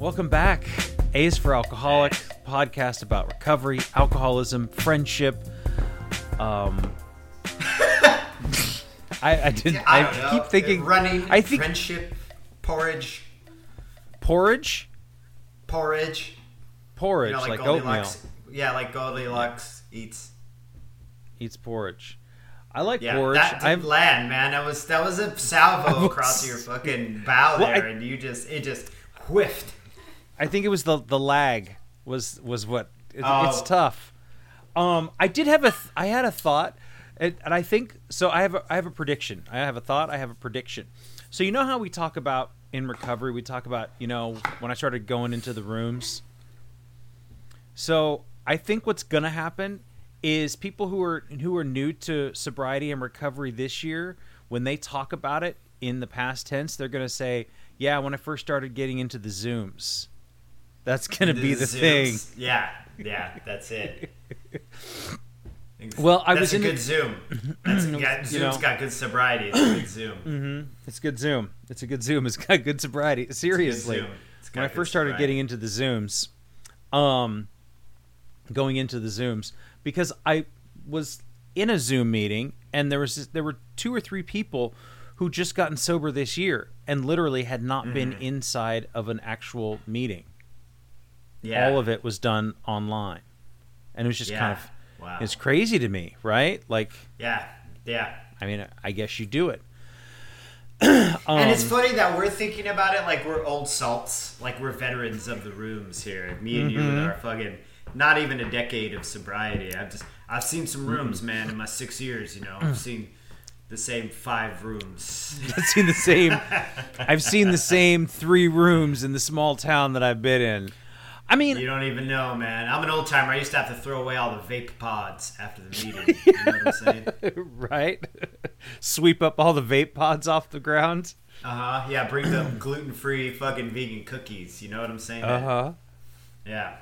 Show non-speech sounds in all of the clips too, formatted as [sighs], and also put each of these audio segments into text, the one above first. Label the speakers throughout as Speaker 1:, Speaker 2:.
Speaker 1: Welcome back. A is for Alcoholic, podcast about recovery, alcoholism, friendship. Um, [laughs] I, I didn't. I,
Speaker 2: know.
Speaker 1: keep thinking
Speaker 2: running.
Speaker 1: I think
Speaker 2: friendship, porridge,
Speaker 1: porridge,
Speaker 2: porridge.
Speaker 1: porridge,
Speaker 2: You know, like,
Speaker 1: like, oatmeal.
Speaker 2: Yeah, like Goldilocks eats.
Speaker 1: eats porridge. I like
Speaker 2: Yeah,
Speaker 1: porridge.
Speaker 2: that did land, man. That was that was a salvo [laughs] across your fucking bow
Speaker 1: Well,
Speaker 2: there,
Speaker 1: I-
Speaker 2: and you just it just whiffed.
Speaker 1: I think it was the the lag was was what it,
Speaker 2: Oh.
Speaker 1: it's tough. Um, I did have a th- I had a thought, and, and I think so. I have a, I have a prediction. I have a thought. I have a prediction. So you know how we talk about in recovery, we talk about you know when I started going into the rooms. So I think what's gonna happen is people who are who are new to sobriety and recovery this year, when they talk about it in the past tense, they're gonna say, "Yeah, when I first started getting into the zooms." That's gonna be the thing.
Speaker 2: Yeah, yeah, that's it.
Speaker 1: Well, I
Speaker 2: that's
Speaker 1: was
Speaker 2: a
Speaker 1: in the-
Speaker 2: good zoom. That's, [clears throat] yeah, Zoom's
Speaker 1: You know.
Speaker 2: got good sobriety. It's a good zoom.
Speaker 1: It's good Zoom. It's a good Zoom. It's got good sobriety. Seriously,
Speaker 2: Zoom. It's
Speaker 1: when I first started
Speaker 2: sobriety.
Speaker 1: getting into the Zooms, um, going into the Zooms because I was in a Zoom meeting and there was there were two or three people who just gotten sober this year and literally had not been
Speaker 2: Mm-hmm.
Speaker 1: inside of an actual meeting.
Speaker 2: Yeah.
Speaker 1: All of it was done online, and it was just kind of
Speaker 2: Wow.
Speaker 1: it's crazy to me, right? Like,
Speaker 2: Yeah, yeah.
Speaker 1: I mean, I guess you do it. [clears throat]
Speaker 2: and it's
Speaker 1: Um,
Speaker 2: funny that we're thinking about it like we're old salts, like we're veterans of the rooms here. Me and you
Speaker 1: Mm-hmm.
Speaker 2: with our fucking not even a decade of sobriety. I've just I've seen some
Speaker 1: Mm-hmm.
Speaker 2: rooms, man, in my six years. You know, I've [clears throat] seen the same five rooms. [laughs]
Speaker 1: I've seen the same. I've seen the [laughs] same three rooms in the small town that I've been in. I mean,
Speaker 2: You don't even know, man. I'm an old timer. I used to have to throw away all the vape pods after the meeting. [laughs] You know what I'm saying? [laughs]
Speaker 1: right? [laughs] Sweep up all the vape pods off the ground.
Speaker 2: Uh huh. Yeah, bring them [clears throat] gluten free fucking vegan cookies. You know what I'm saying?
Speaker 1: Uh huh.
Speaker 2: Yeah.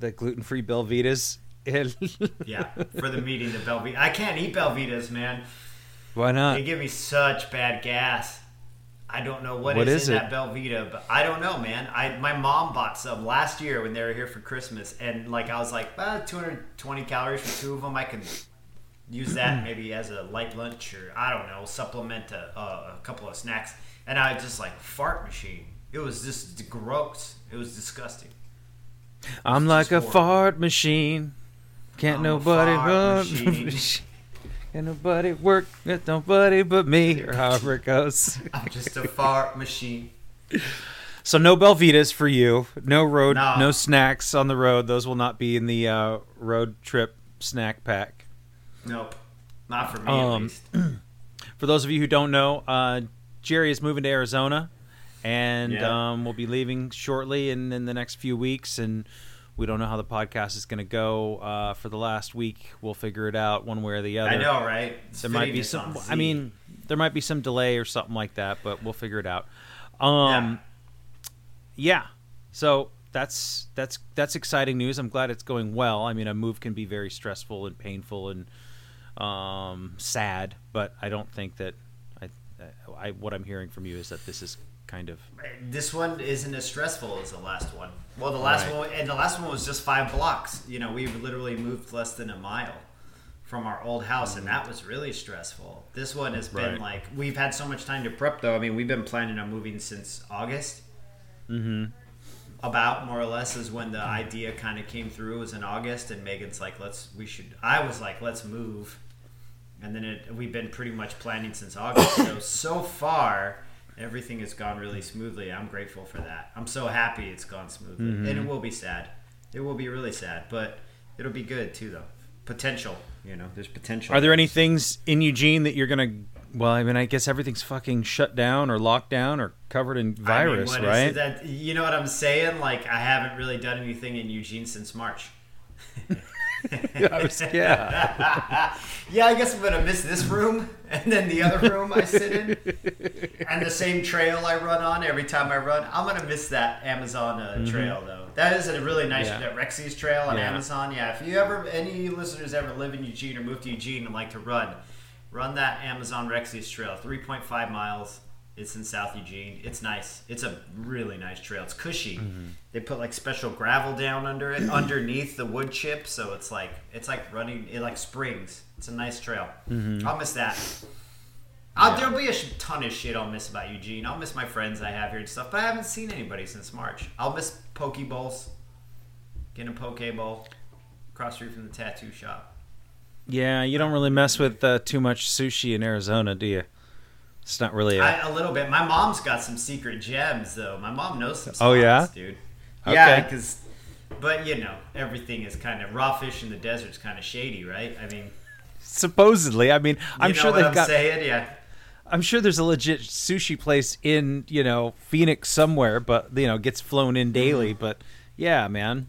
Speaker 1: The gluten free Belvitas.
Speaker 2: Yeah. For the meeting, the Belvita. I can't eat Belvitas, man.
Speaker 1: Why not?
Speaker 2: They give me such bad gas. I don't know what,
Speaker 1: What
Speaker 2: is,
Speaker 1: is
Speaker 2: in
Speaker 1: it?
Speaker 2: that Belvita, but I don't know, man. I my mom bought some last year when they were here for Christmas, and like I was like, ah, 220 calories for two of them. I could use that [clears throat] maybe as a light lunch or I don't know, supplement a, a, a couple of snacks. And I was just like fart machine. It was just gross. It was disgusting.
Speaker 1: I'm like a fart machine. Can't
Speaker 2: I'm
Speaker 1: nobody run. [laughs] Can't nobody work with nobody but me, or however it goes.
Speaker 2: I'm just a fart machine.
Speaker 1: So no Belvitas for you. No road,
Speaker 2: No.
Speaker 1: no snacks on the road. Those will not be in the uh, road trip snack pack.
Speaker 2: Nope, not for me
Speaker 1: Um,
Speaker 2: at least. [clears throat]
Speaker 1: For those of you who don't know, uh, Jerry is moving to Arizona, and
Speaker 2: Yeah.
Speaker 1: um, we'll be leaving shortly in, in the next few weeks. And we don't know how the podcast is going to go uh, for the last week. We'll figure it out one way or the other.
Speaker 2: I know, right? It's
Speaker 1: There might be some. I mean, there might be some delay or something like that, but we'll figure it out. Um, yeah. So that's that's that's exciting news. I'm glad it's going well. I mean, a move can be very stressful and painful and um, sad, but I don't think that I, I what I'm hearing from you is that this is kind of
Speaker 2: this one isn't as stressful as the last one. Well, the last
Speaker 1: Right.
Speaker 2: one and the last one was just five blocks. You know, we literally moved less than a mile from our old house, and that was really stressful. This one has been like we've had so much time to prep, though. I mean, we've been planning on moving since August.
Speaker 1: mm-hmm.
Speaker 2: about more or less is when the idea kind of came through. It was in August, and Megan's like, "Let's we should." I was like, "Let's move," and then it, we've been pretty much planning since August. so so far, everything has gone really smoothly. I'm grateful for that. I'm so happy it's gone smoothly, and it mm-hmm. will be sad. It will be really sad, but it'll be good too, though. Potential, you know, there's potential.
Speaker 1: Are there any things in Eugene that you're gonna? Well, I mean, I guess everything's fucking shut down or locked down or covered in
Speaker 2: I mean,
Speaker 1: virus,
Speaker 2: what is
Speaker 1: right?
Speaker 2: that? You know what I'm saying? Like I haven't really done anything in Eugene since March. [laughs] [laughs]
Speaker 1: I was- yeah. [laughs]
Speaker 2: Yeah, I guess I'm gonna miss this room and then the other room I sit in, and the same trail I run on every time I run. I'm gonna miss that Amazon uh, trail though. That is a really nice
Speaker 1: Mm-hmm. Yeah.
Speaker 2: that Rexius trail on
Speaker 1: Yeah.
Speaker 2: Amazon. Yeah, if you ever any listeners ever live in Eugene or move to Eugene and like to run, run that Amazon Rexius trail. 3.5 miles. It's in South Eugene. It's nice. It's a really nice trail. It's cushy.
Speaker 1: Mm-hmm.
Speaker 2: They put like special gravel down under it, [clears throat] underneath the wood chip, so it's like it's like running. It like springs. It's a nice trail.
Speaker 1: Mm-hmm.
Speaker 2: I'll miss that. I'll, There'll be a ton of shit I'll miss about Eugene. I'll miss my friends I have here and stuff, but I haven't seen anybody since March. I'll miss poke bowls, getting a poke bowl across the street from the tattoo shop.
Speaker 1: yeah, you don't really mess with uh, too much sushi in Arizona, do you? It's not really. A,
Speaker 2: I, a little bit. My mom's got some secret gems, though. My mom knows some. Spots,
Speaker 1: Oh, yeah?
Speaker 2: dude.
Speaker 1: Okay.
Speaker 2: Yeah, because, but you know, everything is kind of raw fish in the desert's kind of shady, right? I mean,
Speaker 1: supposedly, I mean, I'm
Speaker 2: you know
Speaker 1: sure they've
Speaker 2: I'm
Speaker 1: got.
Speaker 2: saying, yeah.
Speaker 1: I'm sure there's a legit sushi place in you know Phoenix somewhere, but you know gets flown in daily.
Speaker 2: Mm-hmm.
Speaker 1: But yeah, man.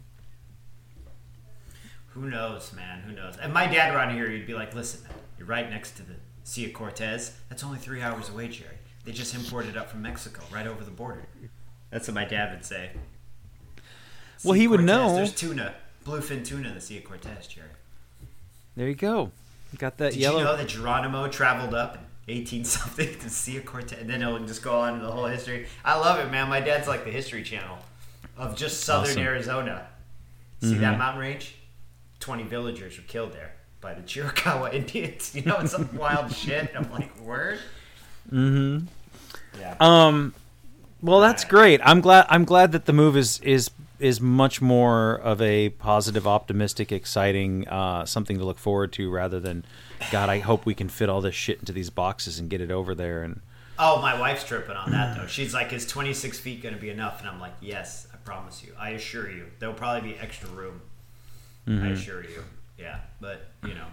Speaker 2: Who knows, man? Who knows? And my dad around here, he'd be like, "Listen, man, you're right next to the Sea of Cortez. That's only three hours away, Jerry. They just imported up from Mexico, right over the border." That's what my dad would say.
Speaker 1: Well, he
Speaker 2: of
Speaker 1: would know.
Speaker 2: There's tuna, bluefin tuna in the Sea of Cortez, Jerry.
Speaker 1: There you go. You Got that
Speaker 2: Did
Speaker 1: yellow.
Speaker 2: you know that Geronimo traveled up in 18 something to see a Cortez? And then it'll just go on to the whole history. I love it, man. My dad's like the History Channel of just southern
Speaker 1: Awesome.
Speaker 2: Arizona. See mm-hmm. that mountain range? 20 villagers were killed there by the Chiricahua [laughs] Indians. You know, it's some [laughs] wild shit. I'm like, word?
Speaker 1: mm-hmm.
Speaker 2: Yeah.
Speaker 1: Um, well, that's great. I'm glad. I'm glad that the move is is is much more of a positive, optimistic, exciting, uh, something to look forward to, rather than, God, I hope we can fit all this shit into these boxes and get it over there. And
Speaker 2: Oh, my wife's tripping on that though. [clears throat] She's like, "Is 26 feet going to be enough?" And I'm like, "Yes, I promise you. I assure you. There'll probably be extra room. I assure you. Yeah, but you know,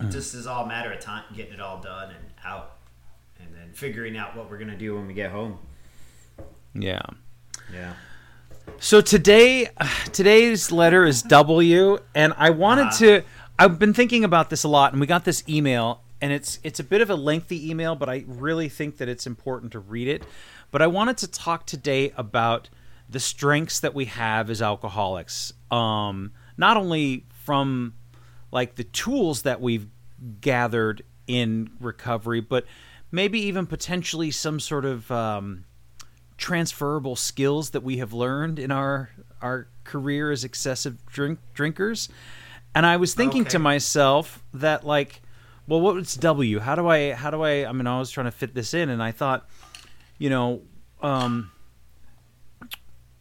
Speaker 2: it just is all a matter of time getting it all done and out, and then figuring out what we're gonna do when we get home.
Speaker 1: yeah.
Speaker 2: Yeah.
Speaker 1: So today, today's letter is W, and I wanted
Speaker 2: Uh-huh.
Speaker 1: to. I've been thinking about this a lot, and we got this email, and it's it's a bit of a lengthy email, but I really think that it's important to read it. But I wanted to talk today about the strengths that we have as alcoholics, um, not only from like the tools that we've gathered in recovery, but maybe even potentially some sort of um, transferable skills that we have learned in our our career as excessive drink drinkers. And I was thinking to myself that like, well, what's W? How do I how do I I mean I was trying to fit this in and I thought, you know, um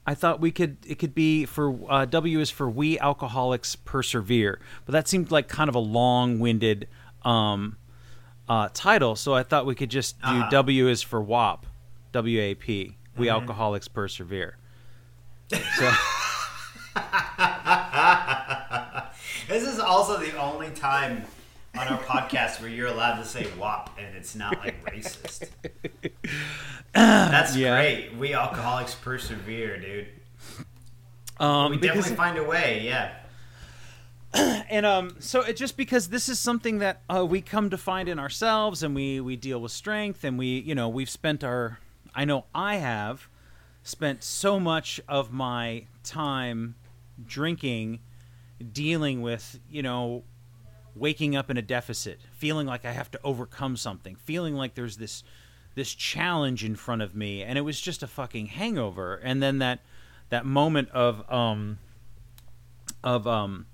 Speaker 1: I thought we could it could be for uh, W is for we alcoholics persevere, but that seemed like kind of a long-winded um, uh, title, so I thought we could just do
Speaker 2: Uh-huh.
Speaker 1: W is for WAP, W A P, we alcoholics persevere. So [laughs]
Speaker 2: This is also the only time on our podcast where you're allowed to say "wop" and it's not like racist. That's
Speaker 1: Yeah.
Speaker 2: great. We alcoholics persevere, dude.
Speaker 1: um,
Speaker 2: We
Speaker 1: because-
Speaker 2: definitely find a way. Yeah. [clears throat]
Speaker 1: and um, so it just because this is something that uh, we come to find in ourselves, and we we deal with strength, and we you know we've spent our, I know I have, spent so much of my time drinking, dealing with you know, waking up in a deficit, feeling like I have to overcome something, feeling like there's this this challenge in front of me, and it was just a fucking hangover, and then that that moment of um of um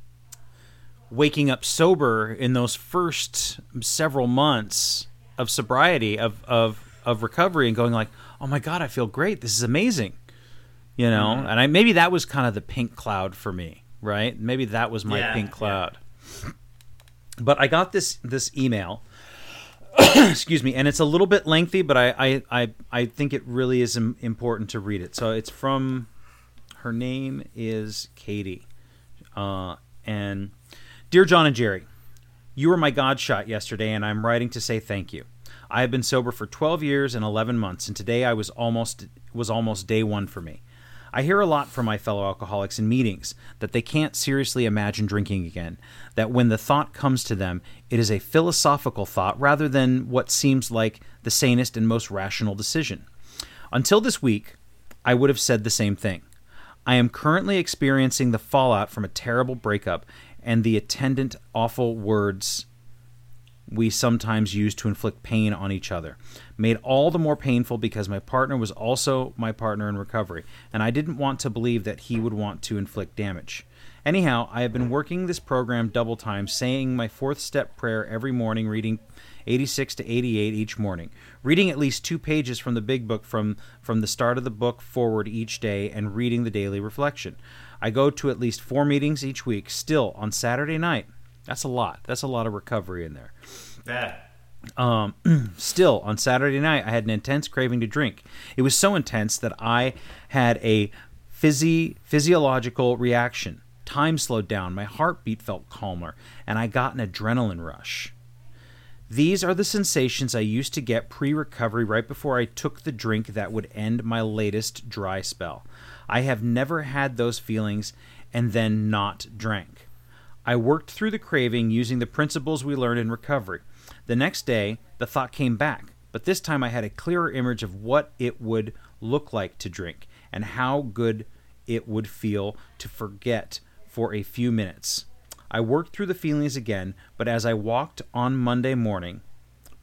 Speaker 1: waking up sober in those first several months of sobriety of of of recovery and going like oh my god i feel great this is amazing You know, mm-hmm. and I maybe that was kind of the pink cloud for me, right? Maybe that was my yeah, pink cloud. Yeah. But I got this this email. [coughs] excuse me, and it's a little bit lengthy, but I I I, I think it really is important to read it. So it's from her name is Katie, uh, and dear John and Jerry, you were my God shot yesterday, and I'm writing to say thank you. I have been sober for 12 years and 11 months, and today I was almost was almost day one for me. I hear a lot from my fellow alcoholics in meetings that they can't seriously imagine drinking again, that when the thought comes to them, it is a philosophical thought rather than what seems like the sanest and most rational decision. Until this week, I would have said the same thing. I am currently experiencing the fallout from a terrible breakup and the attendant awful words we sometimes use to inflict pain on each other. Made all the more painful because my partner was also my partner in recovery, and I didn't want to believe that he would want to inflict damage. Anyhow, I have been working this program double time, saying my fourth step prayer every morning, reading 86 to 88 each morning, reading at least two pages from the big book from, from the start of the book forward each day, and reading the daily reflection. I go to at least four meetings each week, still on Saturday night. That's a lot. That's a lot of recovery in there.
Speaker 2: Bad.
Speaker 1: Um, [clears throat] still, on Saturday night, I had an intense craving to drink. It was so intense that I had a physi- physiological reaction. Time slowed down, my heartbeat felt calmer, and I got an adrenaline rush. These are the sensations I used to get pre recovery right before I took the drink that would end my latest dry spell. I have never had those feelings and then not drank. I worked through the craving using the principles we learned in recovery. The next day, the thought came back, but this time I had a clearer image of what it would look like to drink and how good it would feel to forget for a few minutes. I worked through the feelings again, but as I walked on Monday morning,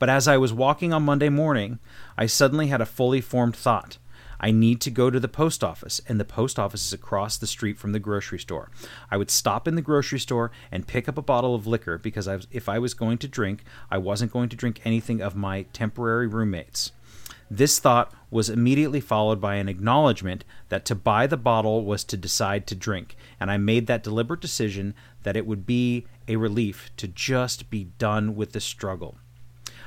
Speaker 1: but as I was walking on Monday morning, I suddenly had a fully formed thought. I need to go to the post office, and the post office is across the street from the grocery store. I would stop in the grocery store and pick up a bottle of liquor because I was, if I was going to drink, I wasn't going to drink anything of my temporary roommates. This thought was immediately followed by an acknowledgement that to buy the bottle was to decide to drink, and I made that deliberate decision that it would be a relief to just be done with the struggle.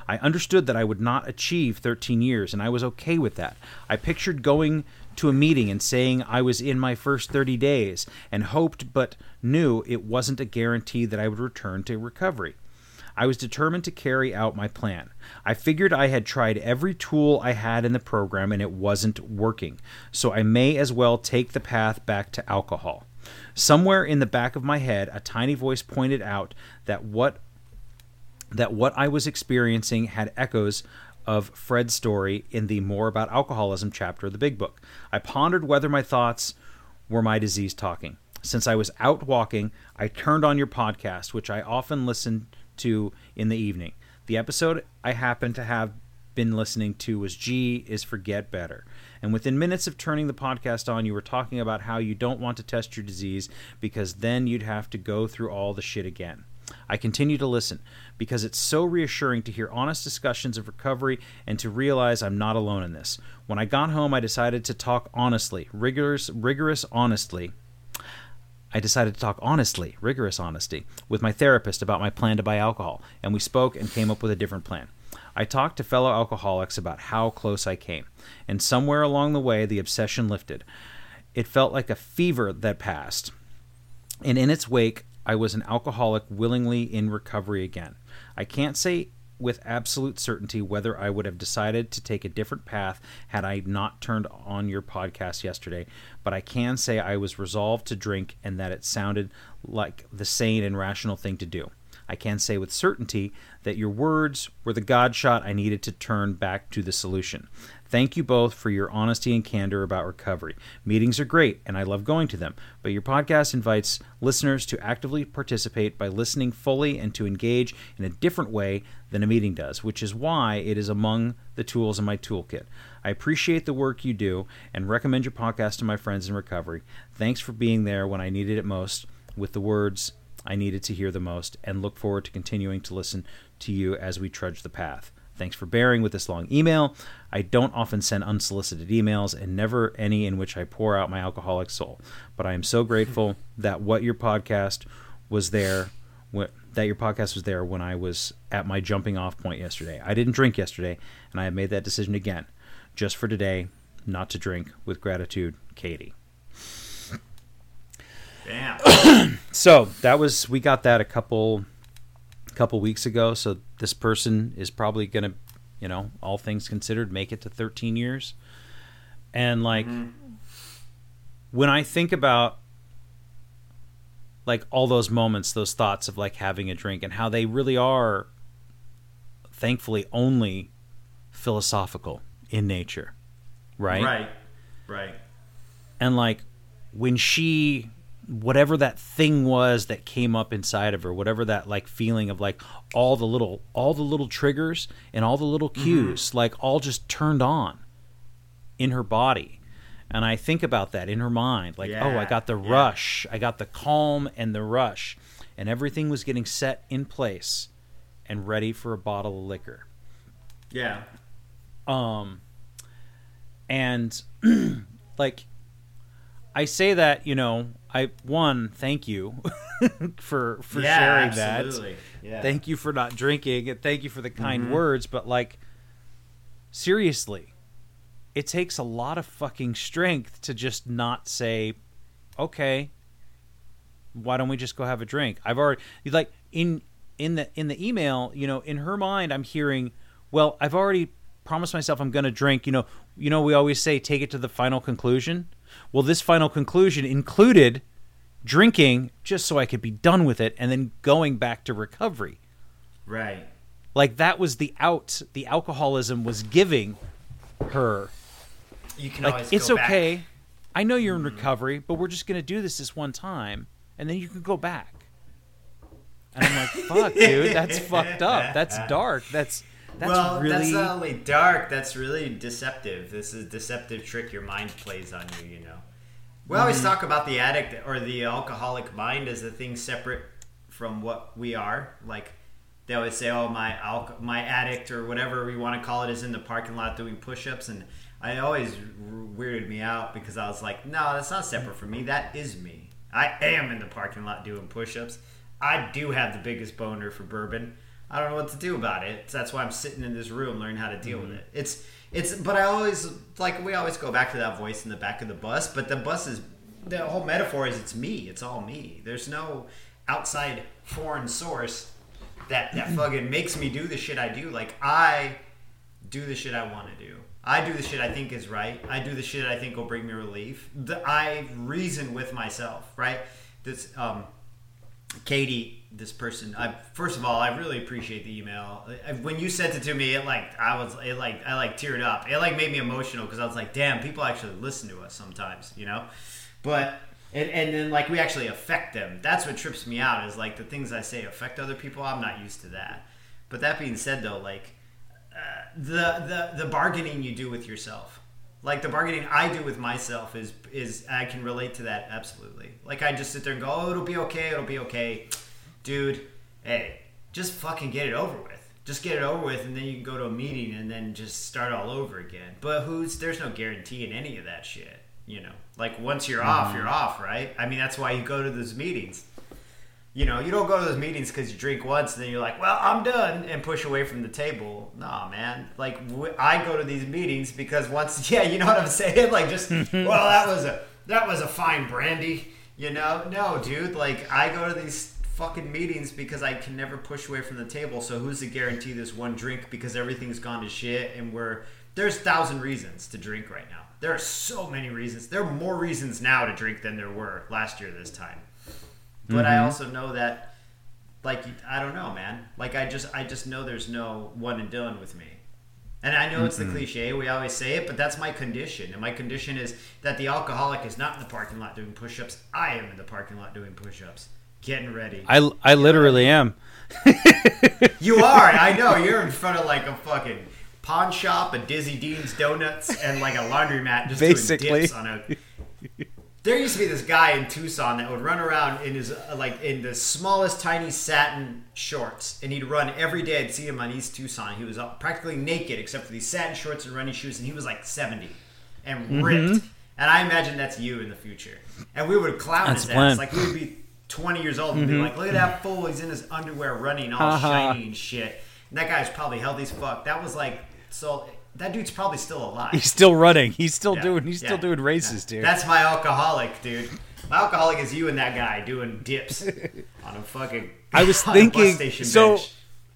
Speaker 1: I understood that I would not achieve 13 years, and I was okay with that. I pictured going to a meeting and saying I was in my first 30 days, and hoped but knew it wasn't a guarantee that I would return to recovery. I was determined to carry out my plan. I figured I had tried every tool I had in the program and it wasn't working, so I may as well take the path back to alcohol. Somewhere in the back of my head, a tiny voice pointed out that what that what I was experiencing had echoes of Fred's story in the More About Alcoholism chapter of the Big Book. I pondered whether my thoughts were my disease talking. Since I was out walking, I turned on your podcast, which I often listen to in the evening. The episode I happened to have been listening to was G is for Get Better. And within minutes of turning the podcast on, you were talking about how you don't want to test your disease because then you'd have to go through all the shit again. I continue to listen because it's so reassuring to hear honest discussions of recovery and to realize I'm not alone in this. When I got home, I decided to talk honestly, rigorous, rigorous honestly. I decided to talk honestly, rigorous honesty, with my therapist about my plan to buy alcohol, and we spoke and came up with a different plan. I talked to fellow alcoholics about how close I came, and somewhere along the way, the obsession lifted. It felt like a fever that passed, and in its wake, I was an alcoholic willingly in recovery again. I can't say with absolute certainty whether I would have decided to take a different path had I not turned on your podcast yesterday, but I can say I was resolved to drink and that it sounded like the sane and rational thing to do. I can say with certainty that your words were the God shot I needed to turn back to the solution. Thank you both for your honesty and candor about recovery. Meetings are great, and I love going to them, but your podcast invites listeners to actively participate by listening fully and to engage in a different way than a meeting does, which is why it is among the tools in my toolkit. I appreciate the work you do and recommend your podcast to my friends in recovery. Thanks for being there when I needed it most with the words I needed to hear the most, and look forward to continuing to listen to you as we trudge the path. Thanks for bearing with this long email. I don't often send unsolicited emails and never any in which I pour out my alcoholic soul. But I am so grateful [laughs] that what your podcast was there that your podcast was there when I was at my jumping off point yesterday. I didn't drink yesterday, and I have made that decision again, just for today, not to drink. With gratitude, Katie.
Speaker 2: Damn. [coughs]
Speaker 1: so that was we got that a couple couple weeks ago. So this person is probably gonna, you know, all things considered, make it to 13 years. And like, mm-hmm. when I think about like all those moments, those thoughts of like having a drink and how they really are, thankfully, only philosophical in nature, right?
Speaker 2: Right, right.
Speaker 1: And like when she, whatever that thing was that came up inside of her, whatever that like feeling of like all the little, all the little triggers and all the little mm-hmm. cues, mm-hmm. like all just turned on in her body and I think about that in her mind, like, yeah, oh, I got the yeah. rush, I got the calm and the rush, and everything was getting set in place and ready for a bottle of liquor.
Speaker 2: Yeah.
Speaker 1: Um, and [clears throat] like, I say that you know, I one thank you [laughs] for for yeah, sharing absolutely. that. Yeah. Thank you for not drinking, and thank you for the kind mm-hmm. words. But like, seriously, it takes a lot of fucking strength to just not say, okay, why don't we just go have a drink? I've already like in in the in the email, you know, in her mind, I'm hearing, well, I've already promised myself I'm going to drink. You know, you know, we always say take it to the final conclusion. Well, this final conclusion included drinking just so I could be done with it, and then going back to recovery.
Speaker 2: Right.
Speaker 1: Like that was the out. The alcoholism was giving her
Speaker 2: you can
Speaker 1: like,
Speaker 2: always
Speaker 1: it's okay. Back. I know you're in recovery, but we're just gonna do this this one time, and then you can go back. And I'm like, fuck, dude, that's fucked up. That's dark. That's that's
Speaker 2: well,
Speaker 1: really
Speaker 2: that's not only dark. That's really deceptive. This is deceptive trick your mind plays on you. You know, we mm-hmm. always talk about the addict or the alcoholic mind as a thing separate from what we are. Like they always say, "Oh, my alco- my addict or whatever we want to call it is in the parking lot doing push-ups," and I always weirded me out because I was like, no, that's not separate from me. That is me. I am in the parking lot doing push-ups. I do have the biggest boner for bourbon. I don't know what to do about it. That's why I'm sitting in this room learning how to deal mm-hmm. with it. It's it's but I always like we always go back to that voice in the back of the bus, but the bus is the whole metaphor is it's me. It's all me. There's no outside foreign source that that [clears throat] fucking makes me do the shit I do. Like I do the shit I want to do. I do the shit I think is right. I do the shit I think will bring me relief. The, I reason with myself, right? This, um, Katie, this person. I first of all, I really appreciate the email. When you sent it to me, it like I was, it like I like teared up. It like made me emotional because I was like, damn, people actually listen to us sometimes, you know. But and, and then like we actually affect them. That's what trips me out is like the things I say affect other people. I'm not used to that. But that being said, though, like uh, the, the the bargaining you do with yourself like the bargaining i do with myself is is i can relate to that absolutely like i just sit there and go oh it'll be okay it'll be okay dude hey just fucking get it over with just get it over with and then you can go to a meeting and then just start all over again but who's there's no guarantee in any of that shit you know like once you're mm-hmm. off you're off right i mean that's why you go to those meetings you know, you don't go to those meetings because you drink once and then you're like, well, I'm done and push away from the table. Nah, man. Like, w- I go to these meetings because once, [laughs] yeah, you know what I'm saying? Like, just, [laughs] well, that was a, that was a fine brandy, you know? No, dude. Like, I go to these fucking meetings because I can never push away from the table. So who's to guarantee this one drink because everything's gone to shit and we're, there's thousand reasons to drink right now. There are so many reasons. There are more reasons now to drink than there were last year this time. But mm-hmm. I also know that, like, I don't know, man. Like, I just, I just know there's no one and done with me. And I know mm-hmm. it's the cliche, we always say it, but that's my condition. And my condition is that the alcoholic is not in the parking lot doing push ups. I am in the parking lot doing push ups, getting ready.
Speaker 1: I, I literally am. [laughs]
Speaker 2: you are. I know. [laughs] You're in front of like a fucking pawn shop, a Dizzy Dean's Donuts, and like a laundromat just Basically. doing dips on a [laughs] There used to be this guy in Tucson that would run around in his uh, like in the smallest tiny satin shorts, and he'd run every day. I'd see him on East Tucson. He was uh, practically naked except for these satin shorts and running shoes, and he was like seventy and
Speaker 1: Mm-hmm.
Speaker 2: ripped. And I imagine that's you in the future. And we would clown
Speaker 1: That's
Speaker 2: his ass like we would be twenty years old and be mm-hmm. like, "Look at that fool! He's in his underwear running all
Speaker 1: ha.
Speaker 2: shiny and shit." And that guy's probably healthy as fuck. That was like so. That dude's probably still alive.
Speaker 1: He's still running. He's still
Speaker 2: Yeah,
Speaker 1: doing. He's still doing races,
Speaker 2: yeah.
Speaker 1: dude.
Speaker 2: That's my alcoholic, dude. My alcoholic is you and that guy doing dips [laughs] on a fucking.
Speaker 1: I was [laughs] thinking.
Speaker 2: station
Speaker 1: So,
Speaker 2: bench.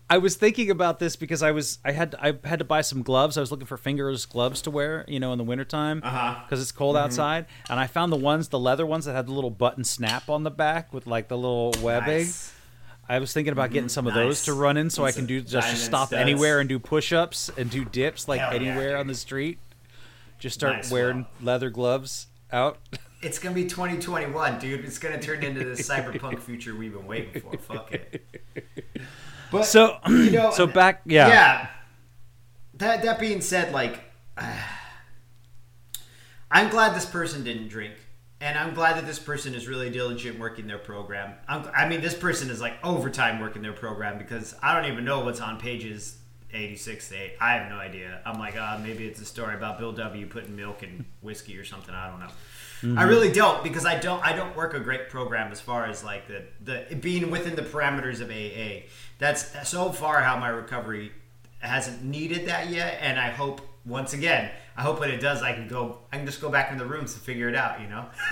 Speaker 1: I was thinking about this because I was I had I had to buy some gloves. I was looking for fingerless gloves to wear, you know, in the wintertime
Speaker 2: Uh-huh.
Speaker 1: because it's cold outside. And I found the ones, the leather ones that had the little button snap on the back with like the little webbing.
Speaker 2: Nice.
Speaker 1: I was thinking about getting some of those to run in, so I can do just stop anywhere and do push-ups and do dips like
Speaker 2: Hell yeah,
Speaker 1: anywhere on the street. Just start
Speaker 2: Nice
Speaker 1: wearing
Speaker 2: one.
Speaker 1: leather gloves out. [laughs]
Speaker 2: It's gonna be 2021, dude. It's gonna turn into the [laughs] cyberpunk future we've been waiting for. Fuck it. But
Speaker 1: So,
Speaker 2: you know, [clears throat]
Speaker 1: so back, yeah,
Speaker 2: yeah. That that being said, like, [sighs] I'm glad this person didn't drink, and I'm glad that this person is really diligent working their program. I'm, I mean, this person is like overtime working their program because I don't even know what's on pages 86 to 8. I have no idea. I'm like, uh, maybe it's a story about Bill W. putting milk in whiskey or something. I don't know. I really don't because I don't I don't work a great program as far as like the the being within the parameters of AA. That's so far how my recovery hasn't needed that yet, and I hope once again I hope when it does I can go I can just go back in the rooms to figure it out. You know, [laughs]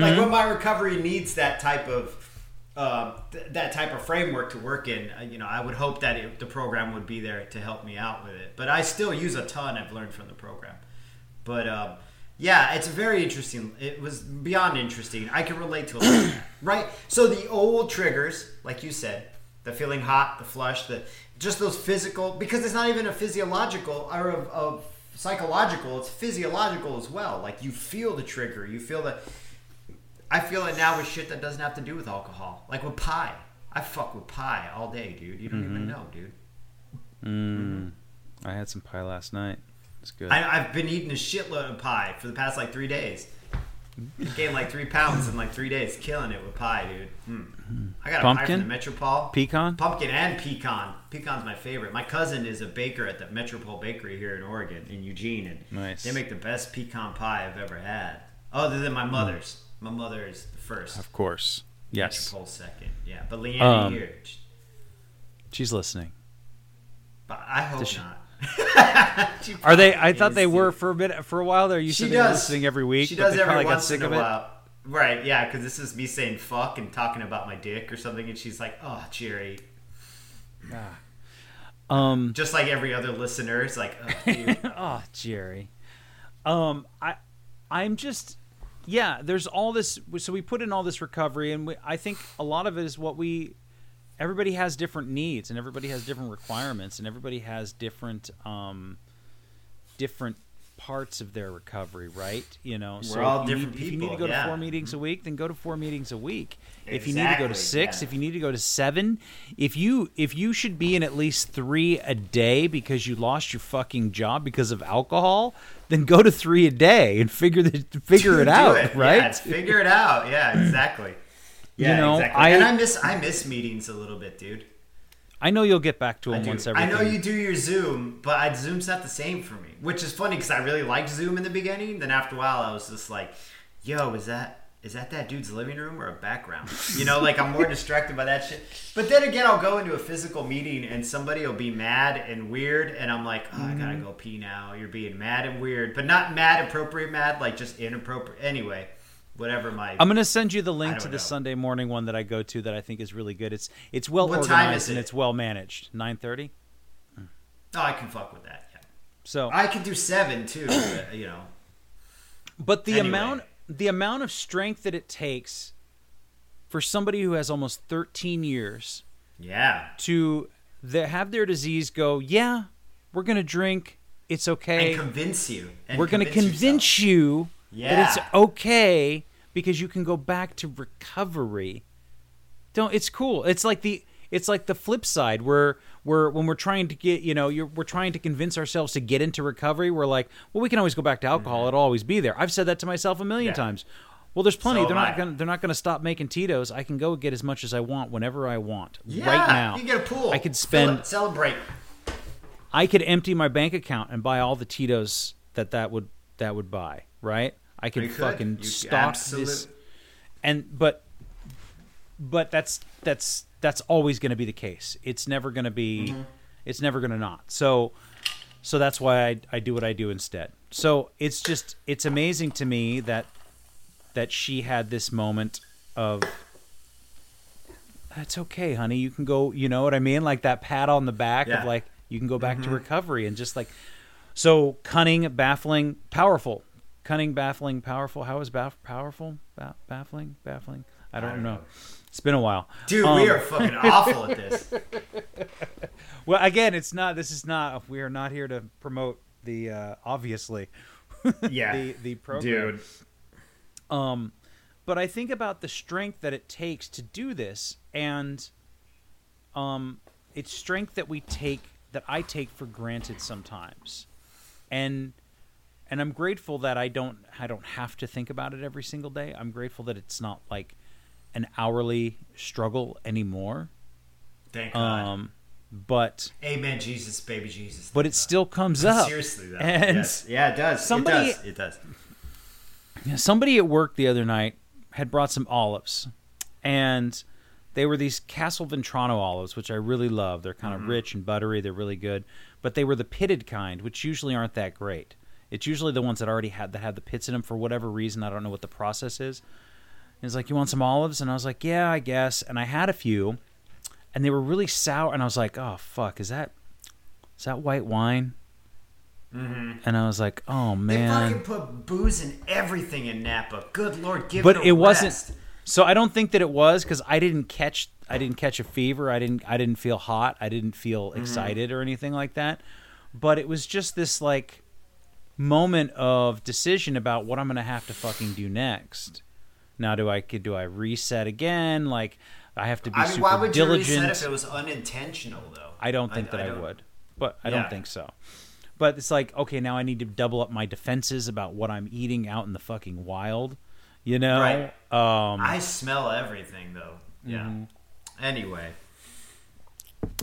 Speaker 2: like when my recovery needs that type of. Uh, th- that type of framework to work in, uh, you know, I would hope that it, the program would be there to help me out with it. But I still use a ton I've learned from the program. But um, yeah, it's very interesting. It was beyond interesting. I can relate to a lot of that, [clears throat] right? So the old triggers, like you said, the feeling hot, the flush, the just those physical, because it's not even a physiological or of, of psychological. It's physiological as well. Like you feel the trigger, you feel the. I feel it now with shit that doesn't have to do with alcohol, like with pie. I fuck with pie all day, dude. You don't even mm-hmm. know, dude. Mmm.
Speaker 1: I had some pie last night. It's good.
Speaker 2: I, I've been eating a shitload of pie for the past like three days. Gained like three pounds in like three days, killing it with pie, dude. Mm. I got a pie
Speaker 1: Pumpkin?
Speaker 2: from the Metropol.
Speaker 1: Pecan?
Speaker 2: Pumpkin and pecan. Pecan's my favorite. My cousin is a baker at the Metropol Bakery here in Oregon, in Eugene, and
Speaker 1: Nice.
Speaker 2: they make the best pecan pie I've ever had. Other than my mother's. My mother is the first.
Speaker 1: Of course. Yes.
Speaker 2: Metropol second. Yeah, but Leanne
Speaker 1: Um,
Speaker 2: here.
Speaker 1: She's listening.
Speaker 2: But I hope
Speaker 1: she-
Speaker 2: not. She [laughs]
Speaker 1: Are they? I thought they were for a bit. For a while there, you
Speaker 2: She
Speaker 1: said they were
Speaker 2: does.
Speaker 1: listening every week.
Speaker 2: She does every once
Speaker 1: sick
Speaker 2: in a while. Right, yeah, because this is me saying fuck and talking about my dick or something, and she's like, "Oh, Jerry,"
Speaker 1: Um.
Speaker 2: just like every other listener. It's like, oh, [laughs]
Speaker 1: oh, Jerry. Um. I. I'm just. Yeah. There's all this. So we put in all this recovery, and we, I think a lot of it is what we. Everybody has different needs, and everybody has different requirements, and everybody has different. Um. Different parts of their recovery, right? You know, so
Speaker 2: We're all
Speaker 1: if you
Speaker 2: different
Speaker 1: need, If you need to go
Speaker 2: yeah.
Speaker 1: to four meetings a week, then go to four meetings a week. If you need to go to six,
Speaker 2: yeah.
Speaker 1: if you need to go to seven, if you if you should be in at least three a day because you lost your fucking job because of alcohol, then go to three a day and figure the figure [laughs] it out,
Speaker 2: it.
Speaker 1: right?
Speaker 2: Yeah, figure it out. Yeah, [clears throat] exactly. Yeah,
Speaker 1: know,
Speaker 2: exactly.
Speaker 1: I-
Speaker 2: and I miss I miss meetings a little bit, dude.
Speaker 1: I know you'll get back to them once
Speaker 2: I know you do your Zoom, but I, Zoom's not the same for me, which is funny because I really liked Zoom in the beginning. Then after a while, I was just like, "Yo, is that is that that dude's living room or a background?" [laughs] You know, like I'm more distracted by that shit. But then again, I'll go into a physical meeting and somebody will be mad and weird, and I'm like, "Oh, I gotta
Speaker 1: Mm-hmm.
Speaker 2: go pee now." You're being mad and weird, but not mad appropriate mad, like just inappropriate. Anyway, whatever my
Speaker 1: I'm gonna send you the link to the
Speaker 2: know.
Speaker 1: Sunday morning one that I go to that I think is really good. It's it's well
Speaker 2: What
Speaker 1: organized
Speaker 2: is
Speaker 1: and it's well managed. Nine thirty.
Speaker 2: oh, I can fuck with that. Yeah.
Speaker 1: So
Speaker 2: I could do seven too. but, uh, you know.
Speaker 1: But the
Speaker 2: Anyway.
Speaker 1: amount the amount of strength that it takes for somebody who has almost 13 years
Speaker 2: Yeah.
Speaker 1: to the, have their disease go, yeah, we're going to drink, it's okay.
Speaker 2: and convince you. And
Speaker 1: we're going to
Speaker 2: yourself.
Speaker 1: convince you that
Speaker 2: Yeah.
Speaker 1: it's okay because you can go back to recovery. Don't it's cool. It's like the it's like the flip side where we're when we're trying to get you know you're, we're trying to convince ourselves to get into recovery. We're like, well, we can always go back to alcohol; it'll always be there. I've said that to myself a million
Speaker 2: Mm-hmm. Yeah.
Speaker 1: times. Well, there's plenty.
Speaker 2: So
Speaker 1: they're not gonna they're not gonna stop making Tito's. I can go get as much as I want whenever I want
Speaker 2: Yeah,
Speaker 1: right now.
Speaker 2: You get a pool.
Speaker 1: I could spend
Speaker 2: it, celebrate.
Speaker 1: I could empty my bank account and buy all the Tito's that that would that would buy. Right? I could
Speaker 2: could.
Speaker 1: fucking
Speaker 2: You
Speaker 1: stock this. and but but that's that's that's always going to be the case. It's never going to be
Speaker 2: Mm-hmm.
Speaker 1: it's never going to not. So so that's why I, I do what i do instead. So it's just it's amazing to me that that she had this moment of that's okay honey. You can go you know what i mean? Like that pat on the back
Speaker 2: Yeah.
Speaker 1: of like you can go back to recovery and just like so cunning baffling powerful cunning baffling powerful how is baff- powerful ba- baffling baffling i don't,
Speaker 2: don't
Speaker 1: know.
Speaker 2: know.
Speaker 1: it's been a while
Speaker 2: Dude,
Speaker 1: Um,
Speaker 2: we are fucking awful at this. [laughs]
Speaker 1: well again it's not this is not we are not here to promote the uh obviously [laughs]
Speaker 2: Yeah.
Speaker 1: the the program
Speaker 2: Dude.
Speaker 1: Um, but I think about the strength that it takes to do this, and um, it's strength that we take that I take for granted sometimes, and and I'm grateful that I don't I don't have to think about it every single day. I'm grateful that it's not like an hourly struggle anymore.
Speaker 2: Thank God.
Speaker 1: Um, but
Speaker 2: Amen, Jesus, baby Jesus.
Speaker 1: but it still comes [laughs] up.
Speaker 2: Seriously, though.
Speaker 1: And
Speaker 2: yes. Yeah, it does.
Speaker 1: somebody-
Speaker 2: It does. It does.
Speaker 1: Somebody at work the other night had brought some olives, and they were these Castelvetrano olives, which I really love. They're kind of rich and buttery. They're really good, but they were the pitted kind, which usually aren't that great. It's usually the ones that already had that had the pits in them for whatever reason. I don't know what the process is. He's like, "You want some olives?" And I was like, "Yeah, I guess." And I had a few, and they were really sour. And I was like, "Oh fuck, is that is that white wine?" Mm-hmm. And I was like, "Oh man!"
Speaker 2: They
Speaker 1: man."
Speaker 2: fucking put booze and everything in Napa. Good lord, give
Speaker 1: but
Speaker 2: it,
Speaker 1: wasn't so i don't think that it was because i didn't catch i didn't catch a fever i didn't i didn't feel hot i didn't feel
Speaker 2: Mm-hmm.
Speaker 1: excited or anything like that but it was just this like moment of decision about what i'm gonna have to fucking do next now do i do i reset again like i have to be
Speaker 2: I mean,
Speaker 1: super
Speaker 2: why would
Speaker 1: diligent
Speaker 2: you reset if it was unintentional, though?
Speaker 1: I don't think that I,
Speaker 2: don't-
Speaker 1: would, but I
Speaker 2: Yeah.
Speaker 1: don't think so. But it's like, okay, now I need to double up my defenses about what I'm eating out in the fucking wild. You know,
Speaker 2: Right.
Speaker 1: um,
Speaker 2: I smell everything, though. Yeah.
Speaker 1: Mm-hmm.
Speaker 2: Anyway.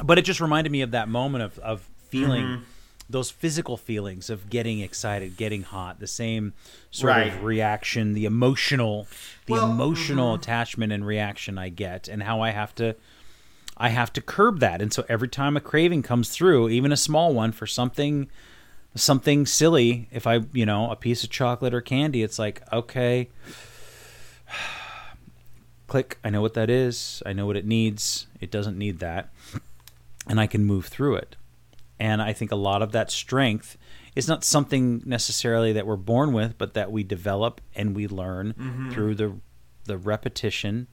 Speaker 1: but it just reminded me of that moment of of feeling
Speaker 2: Mm-hmm.
Speaker 1: Those physical feelings of getting excited, getting hot, the same sort of reaction, the emotional, the
Speaker 2: Well,
Speaker 1: emotional
Speaker 2: mm-hmm.
Speaker 1: attachment and reaction I get, and how I have to. I have to curb that, and so every time a craving comes through, even a small one for something, something silly, if I, you know, a piece of chocolate or candy, it's like, okay, [sighs] click. I know what that is. I know what it needs. It doesn't need that, and I can move through it. And I think a lot of that strength is not something necessarily that we're born with, but that we develop and we learn mm-hmm. through the the repetition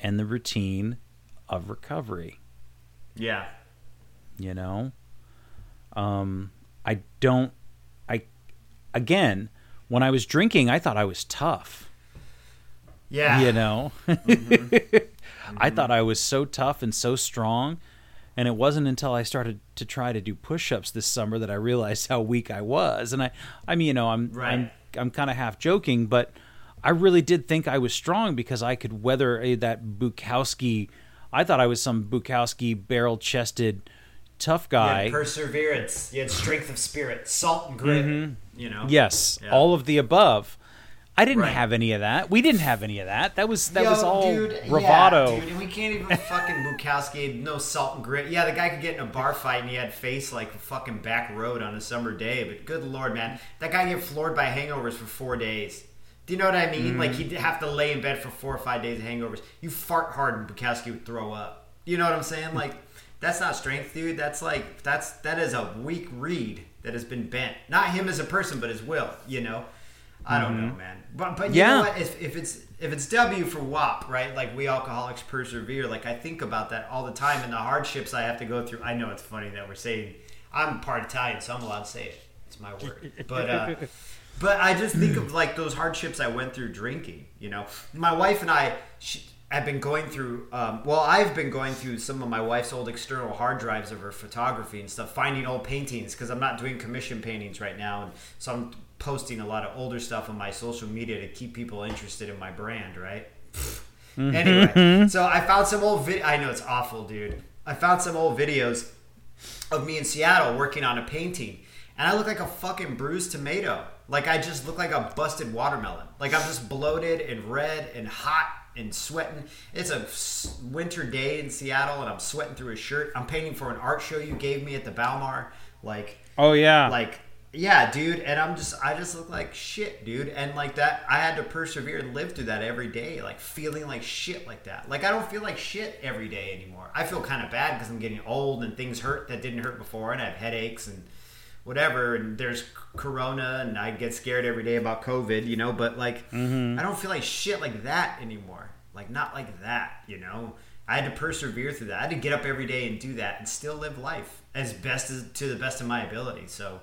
Speaker 1: and the routine of recovery.
Speaker 2: Yeah.
Speaker 1: You know, um, I don't. I again, when I was drinking, I thought I was tough.
Speaker 2: Yeah.
Speaker 1: You know, mm-hmm. [laughs] I thought mm-hmm. I was so tough and so strong. And it wasn't until I started to try to do push-ups this summer that I realized how weak I was. And I, I mean, you know, I'm,
Speaker 2: Right.
Speaker 1: I'm, I'm kind of half joking, but I really did think I was strong because I could weather a, that Bukowski. I thought I was some Bukowski barrel-chested tough
Speaker 2: You
Speaker 1: guy.
Speaker 2: had perseverance. You had strength of spirit, salt and grit. You know.
Speaker 1: Mm-hmm. Yes,
Speaker 2: Yeah.
Speaker 1: all of the above. I didn't
Speaker 2: Right.
Speaker 1: have any of that. We didn't have any of that. That was that
Speaker 2: Yo,
Speaker 1: was all
Speaker 2: dude,
Speaker 1: bravado.
Speaker 2: Yeah, dude, and we can't even [laughs] fucking Bukowski, no salt and grit. Yeah, the guy could get in a bar fight and he had face like a fucking back road on a summer day. But good lord, man, that guy get floored by hangovers for four days. Do you know what I mean?
Speaker 1: Mm-hmm.
Speaker 2: Like he'd have to lay in bed for four or five days of hangovers. You fart hard and Bukowski would throw up. You know what I'm saying? Like that's not strength, dude. That's like that's that is a weak reed that has been bent. Not him as a person, but his will. You know. I don't know, man. But but you
Speaker 1: Mm-hmm. Yeah.
Speaker 2: know what? If, if it's if it's W for WAP, right? Like we alcoholics persevere. Like I think about that all the time and the hardships I have to go through. I know it's funny that we're saying I'm part Italian, so I'm allowed to say it. It's my word. But uh, [laughs] but I just think of like those hardships I went through drinking. You know, my wife and I. She, I've been going through. Um, well, I've been going through some of my wife's old external hard drives of her photography and stuff, finding old paintings because I'm not doing commission paintings right now, and so I'm posting a lot of older stuff on my social media to keep people interested in my brand, right? Mm-hmm. anyway, mm-hmm. so I found some old vid. I know it's awful, dude. I found some old videos of me in Seattle working on a painting, and I look like a fucking bruised tomato. Like I just look like a busted watermelon. Like I'm just bloated and red and hot and sweating. It's a winter day in Seattle, and I'm sweating through a shirt. I'm painting for an art show you gave me at the Balmar. Like
Speaker 1: Oh yeah.
Speaker 2: like yeah dude and i'm just i just look like shit dude and like that i had to persevere and live through that every day like feeling like shit like that. Like i don't feel like shit every day anymore. I feel kind of bad because i'm getting old and things hurt that didn't hurt before and i have headaches and whatever and there's corona and i get scared every day about covid you know but like mm-hmm. i don't feel like shit like that anymore. Like not like that you know? I had to persevere through that. I had to get up every day and do that and still live life as best as to the best of my ability so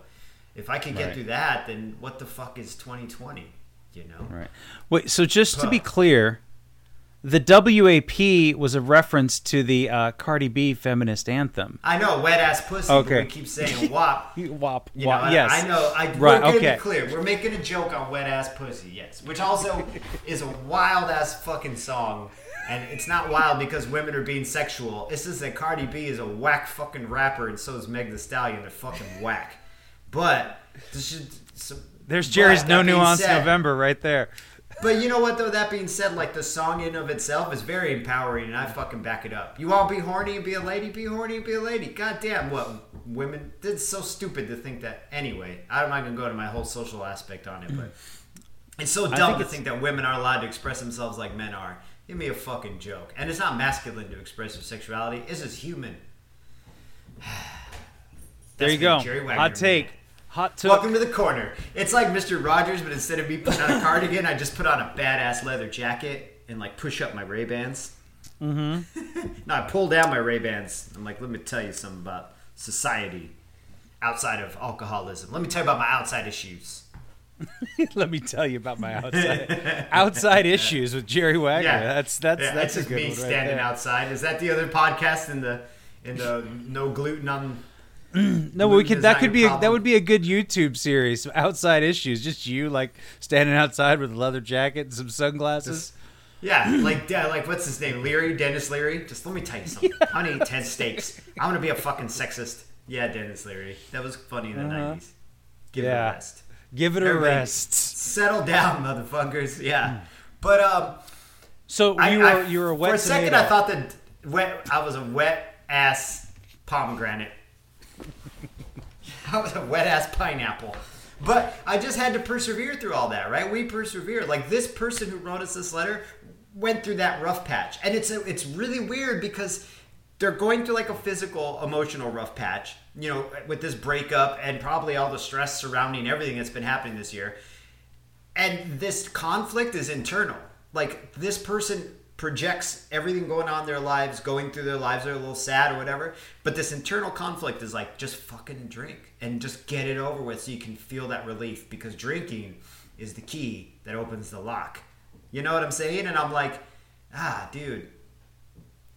Speaker 2: if i could get
Speaker 1: Right.
Speaker 2: through that then what the fuck is 2020 you know
Speaker 1: Right. Wait. So just to be clear, the WAP was a reference to the uh, Cardi B feminist anthem.
Speaker 2: i know wet ass pussy
Speaker 1: Okay.
Speaker 2: we keep saying WAP. [laughs]
Speaker 1: WAP.
Speaker 2: You
Speaker 1: wop.
Speaker 2: know, I-
Speaker 1: yes.
Speaker 2: I, know. I,
Speaker 1: Right,
Speaker 2: We're gonna
Speaker 1: okay.
Speaker 2: be clear. We're making a joke on wet ass pussy. Yes, which also [laughs] is a wild ass fucking song, and it's not wild because women are being sexual. It's just that Cardi B is a whack fucking rapper, and so is Meg The Stallion. They're fucking whack. But this should. So,
Speaker 1: There's Jerry's
Speaker 2: that
Speaker 1: No Nuance
Speaker 2: said-
Speaker 1: November right there.
Speaker 2: But you know what though? That being said, like the song in of itself is very empowering, and I fucking back it up. You all be horny and be a lady? Be horny and be a lady. God damn, what women? It's so stupid to think that. Anyway, I'm not gonna go to my whole social aspect on it, but [clears throat] it's so dumb
Speaker 1: think
Speaker 2: to
Speaker 1: it's-
Speaker 2: think that women are allowed to express themselves like men are. Give me a fucking joke. And it's not masculine to express your sexuality. It's just human. [sighs]
Speaker 1: There you go.
Speaker 2: Jerry Wagner,
Speaker 1: Hot take.
Speaker 2: man.
Speaker 1: Hot took.
Speaker 2: Welcome to the corner. It's like Mr. Rogers, but instead of me putting on a cardigan, I just put on a badass leather jacket and like push up my Ray Bans. Mm-hmm. [laughs] no, I pull down my Ray Bans. I'm like, let me tell you something about society outside of alcoholism. Let me tell you about my outside issues. [laughs]
Speaker 1: Let me tell you about my outside outside issues with Jerry Wagner.
Speaker 2: Yeah,
Speaker 1: That's that's
Speaker 2: Yeah,
Speaker 1: that's a
Speaker 2: just
Speaker 1: good
Speaker 2: me
Speaker 1: one right
Speaker 2: standing
Speaker 1: there.
Speaker 2: outside. Is that the other podcast in the in the no gluten on?
Speaker 1: No, but we could that could be a, that would be a good YouTube series. Outside issues, just you like standing outside with a leather jacket and some sunglasses.
Speaker 2: Yeah, like yeah, like what's his name? Leary, Denis Leary. Just let me tell you something. I want to eat ten steaks. I'm gonna be a fucking sexist. Yeah, Denis Leary. That was funny in the
Speaker 1: Uh-huh.
Speaker 2: 90s. Give it a rest.
Speaker 1: Give it a rest.
Speaker 2: Settle down, motherfuckers. Yeah, but um,
Speaker 1: So
Speaker 2: I,
Speaker 1: you were
Speaker 2: I-
Speaker 1: you were a wet
Speaker 2: for a second.
Speaker 1: tomato.
Speaker 2: I thought that wet. I was a wet ass pomegranate. [laughs] I was a wet ass pineapple. But I just had to persevere through all that, right? We persevere. Like this person who wrote us this letter went through that rough patch, and it's a, it's really weird because they're going through like a physical, emotional rough patch. You know, with this breakup and probably all the stress surrounding everything that's been happening this year and this conflict is internal like this person projects everything going on in their lives going through their lives they're a little sad or whatever but this internal conflict is like just fucking drink and just get it over with so you can feel that relief because drinking is the key that opens the lock. You know what i'm saying? And i'm like ah dude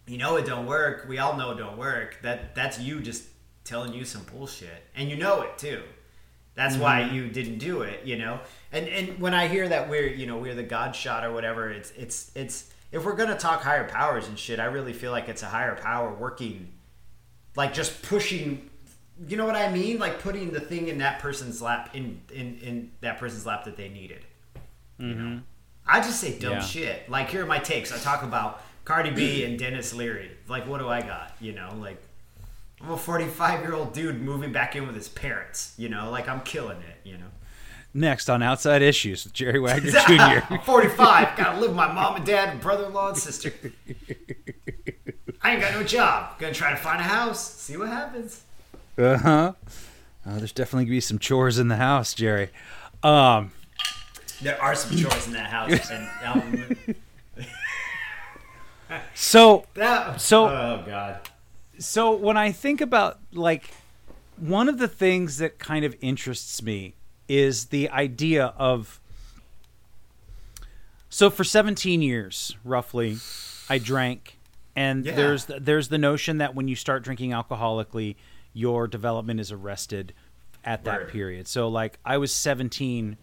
Speaker 2: you know it don't work. We all know it don't work. That that's you just telling you some bullshit. And you know it too. That's why you didn't do it, you know. And and when I hear that we're you know we're the God shot or whatever, it's it's it's if we're gonna talk higher powers and shit, I really feel like it's a higher power working, like just pushing. You know what I mean? Like putting the thing in that person's lap in in in that person's lap that they needed. You know, mm-hmm. I just say dumb
Speaker 1: Yeah.
Speaker 2: shit. Like here are my takes. I talk about Cardi B and Denis Leary. Like what do I got? You know, like I'm a 45 year old dude moving back in with his parents. You know, like I'm killing it. You know,
Speaker 1: Next on Outside Issues with Jerry Wagner [laughs] Jr.
Speaker 2: I'm 45. Gotta live with my mom and dad, and brother in law and sister. [laughs] I ain't got no job. Gonna try to find a house. See what happens.
Speaker 1: Uh huh. Oh, there's definitely gonna be some chores in the house, Jerry. Um,
Speaker 2: There are some chores in that house. [laughs] And um,
Speaker 1: so
Speaker 2: that,
Speaker 1: So-
Speaker 2: oh god.
Speaker 1: so when I think about like one of the things that kind of interests me is the idea of So for 17 years, roughly, I drank, and
Speaker 2: Yeah.
Speaker 1: there's the, there's the notion that when you start drinking alcoholically, your development is arrested at that
Speaker 2: Word.
Speaker 1: period. So like I was 17,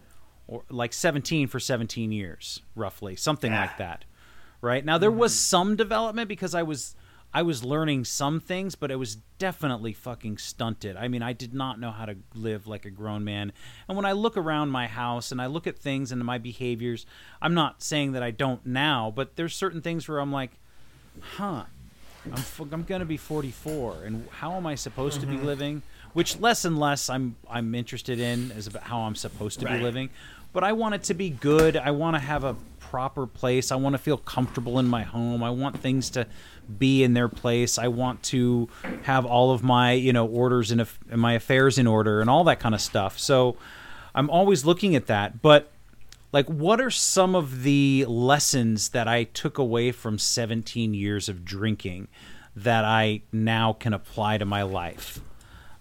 Speaker 1: or like 17 for 17 years, roughly, something
Speaker 2: Yeah.
Speaker 1: like that. Right now, there was
Speaker 2: Mm-hmm.
Speaker 1: some development because I was I was learning some things, but it was definitely fucking stunted. I mean, I did not know how to live like a grown man. And when I look around my house and I look at things and my behaviors, I'm not saying that I don't now, but there's certain things where I'm like, huh, I'm, f- I'm going to be 44 and how am I supposed to be mm-hmm. living? Which less and less I'm I'm interested in is about how I'm supposed to
Speaker 2: Right.
Speaker 1: be living. But I want it to be good. I want to have a proper place. I want to feel comfortable in my home. I want things to be in their place. I want to have all of my, you know, orders and, my affairs in order and all that kind of stuff. So I'm always looking at that. But like what are some of the lessons that I took away from 17 years of drinking that I now can apply to my life?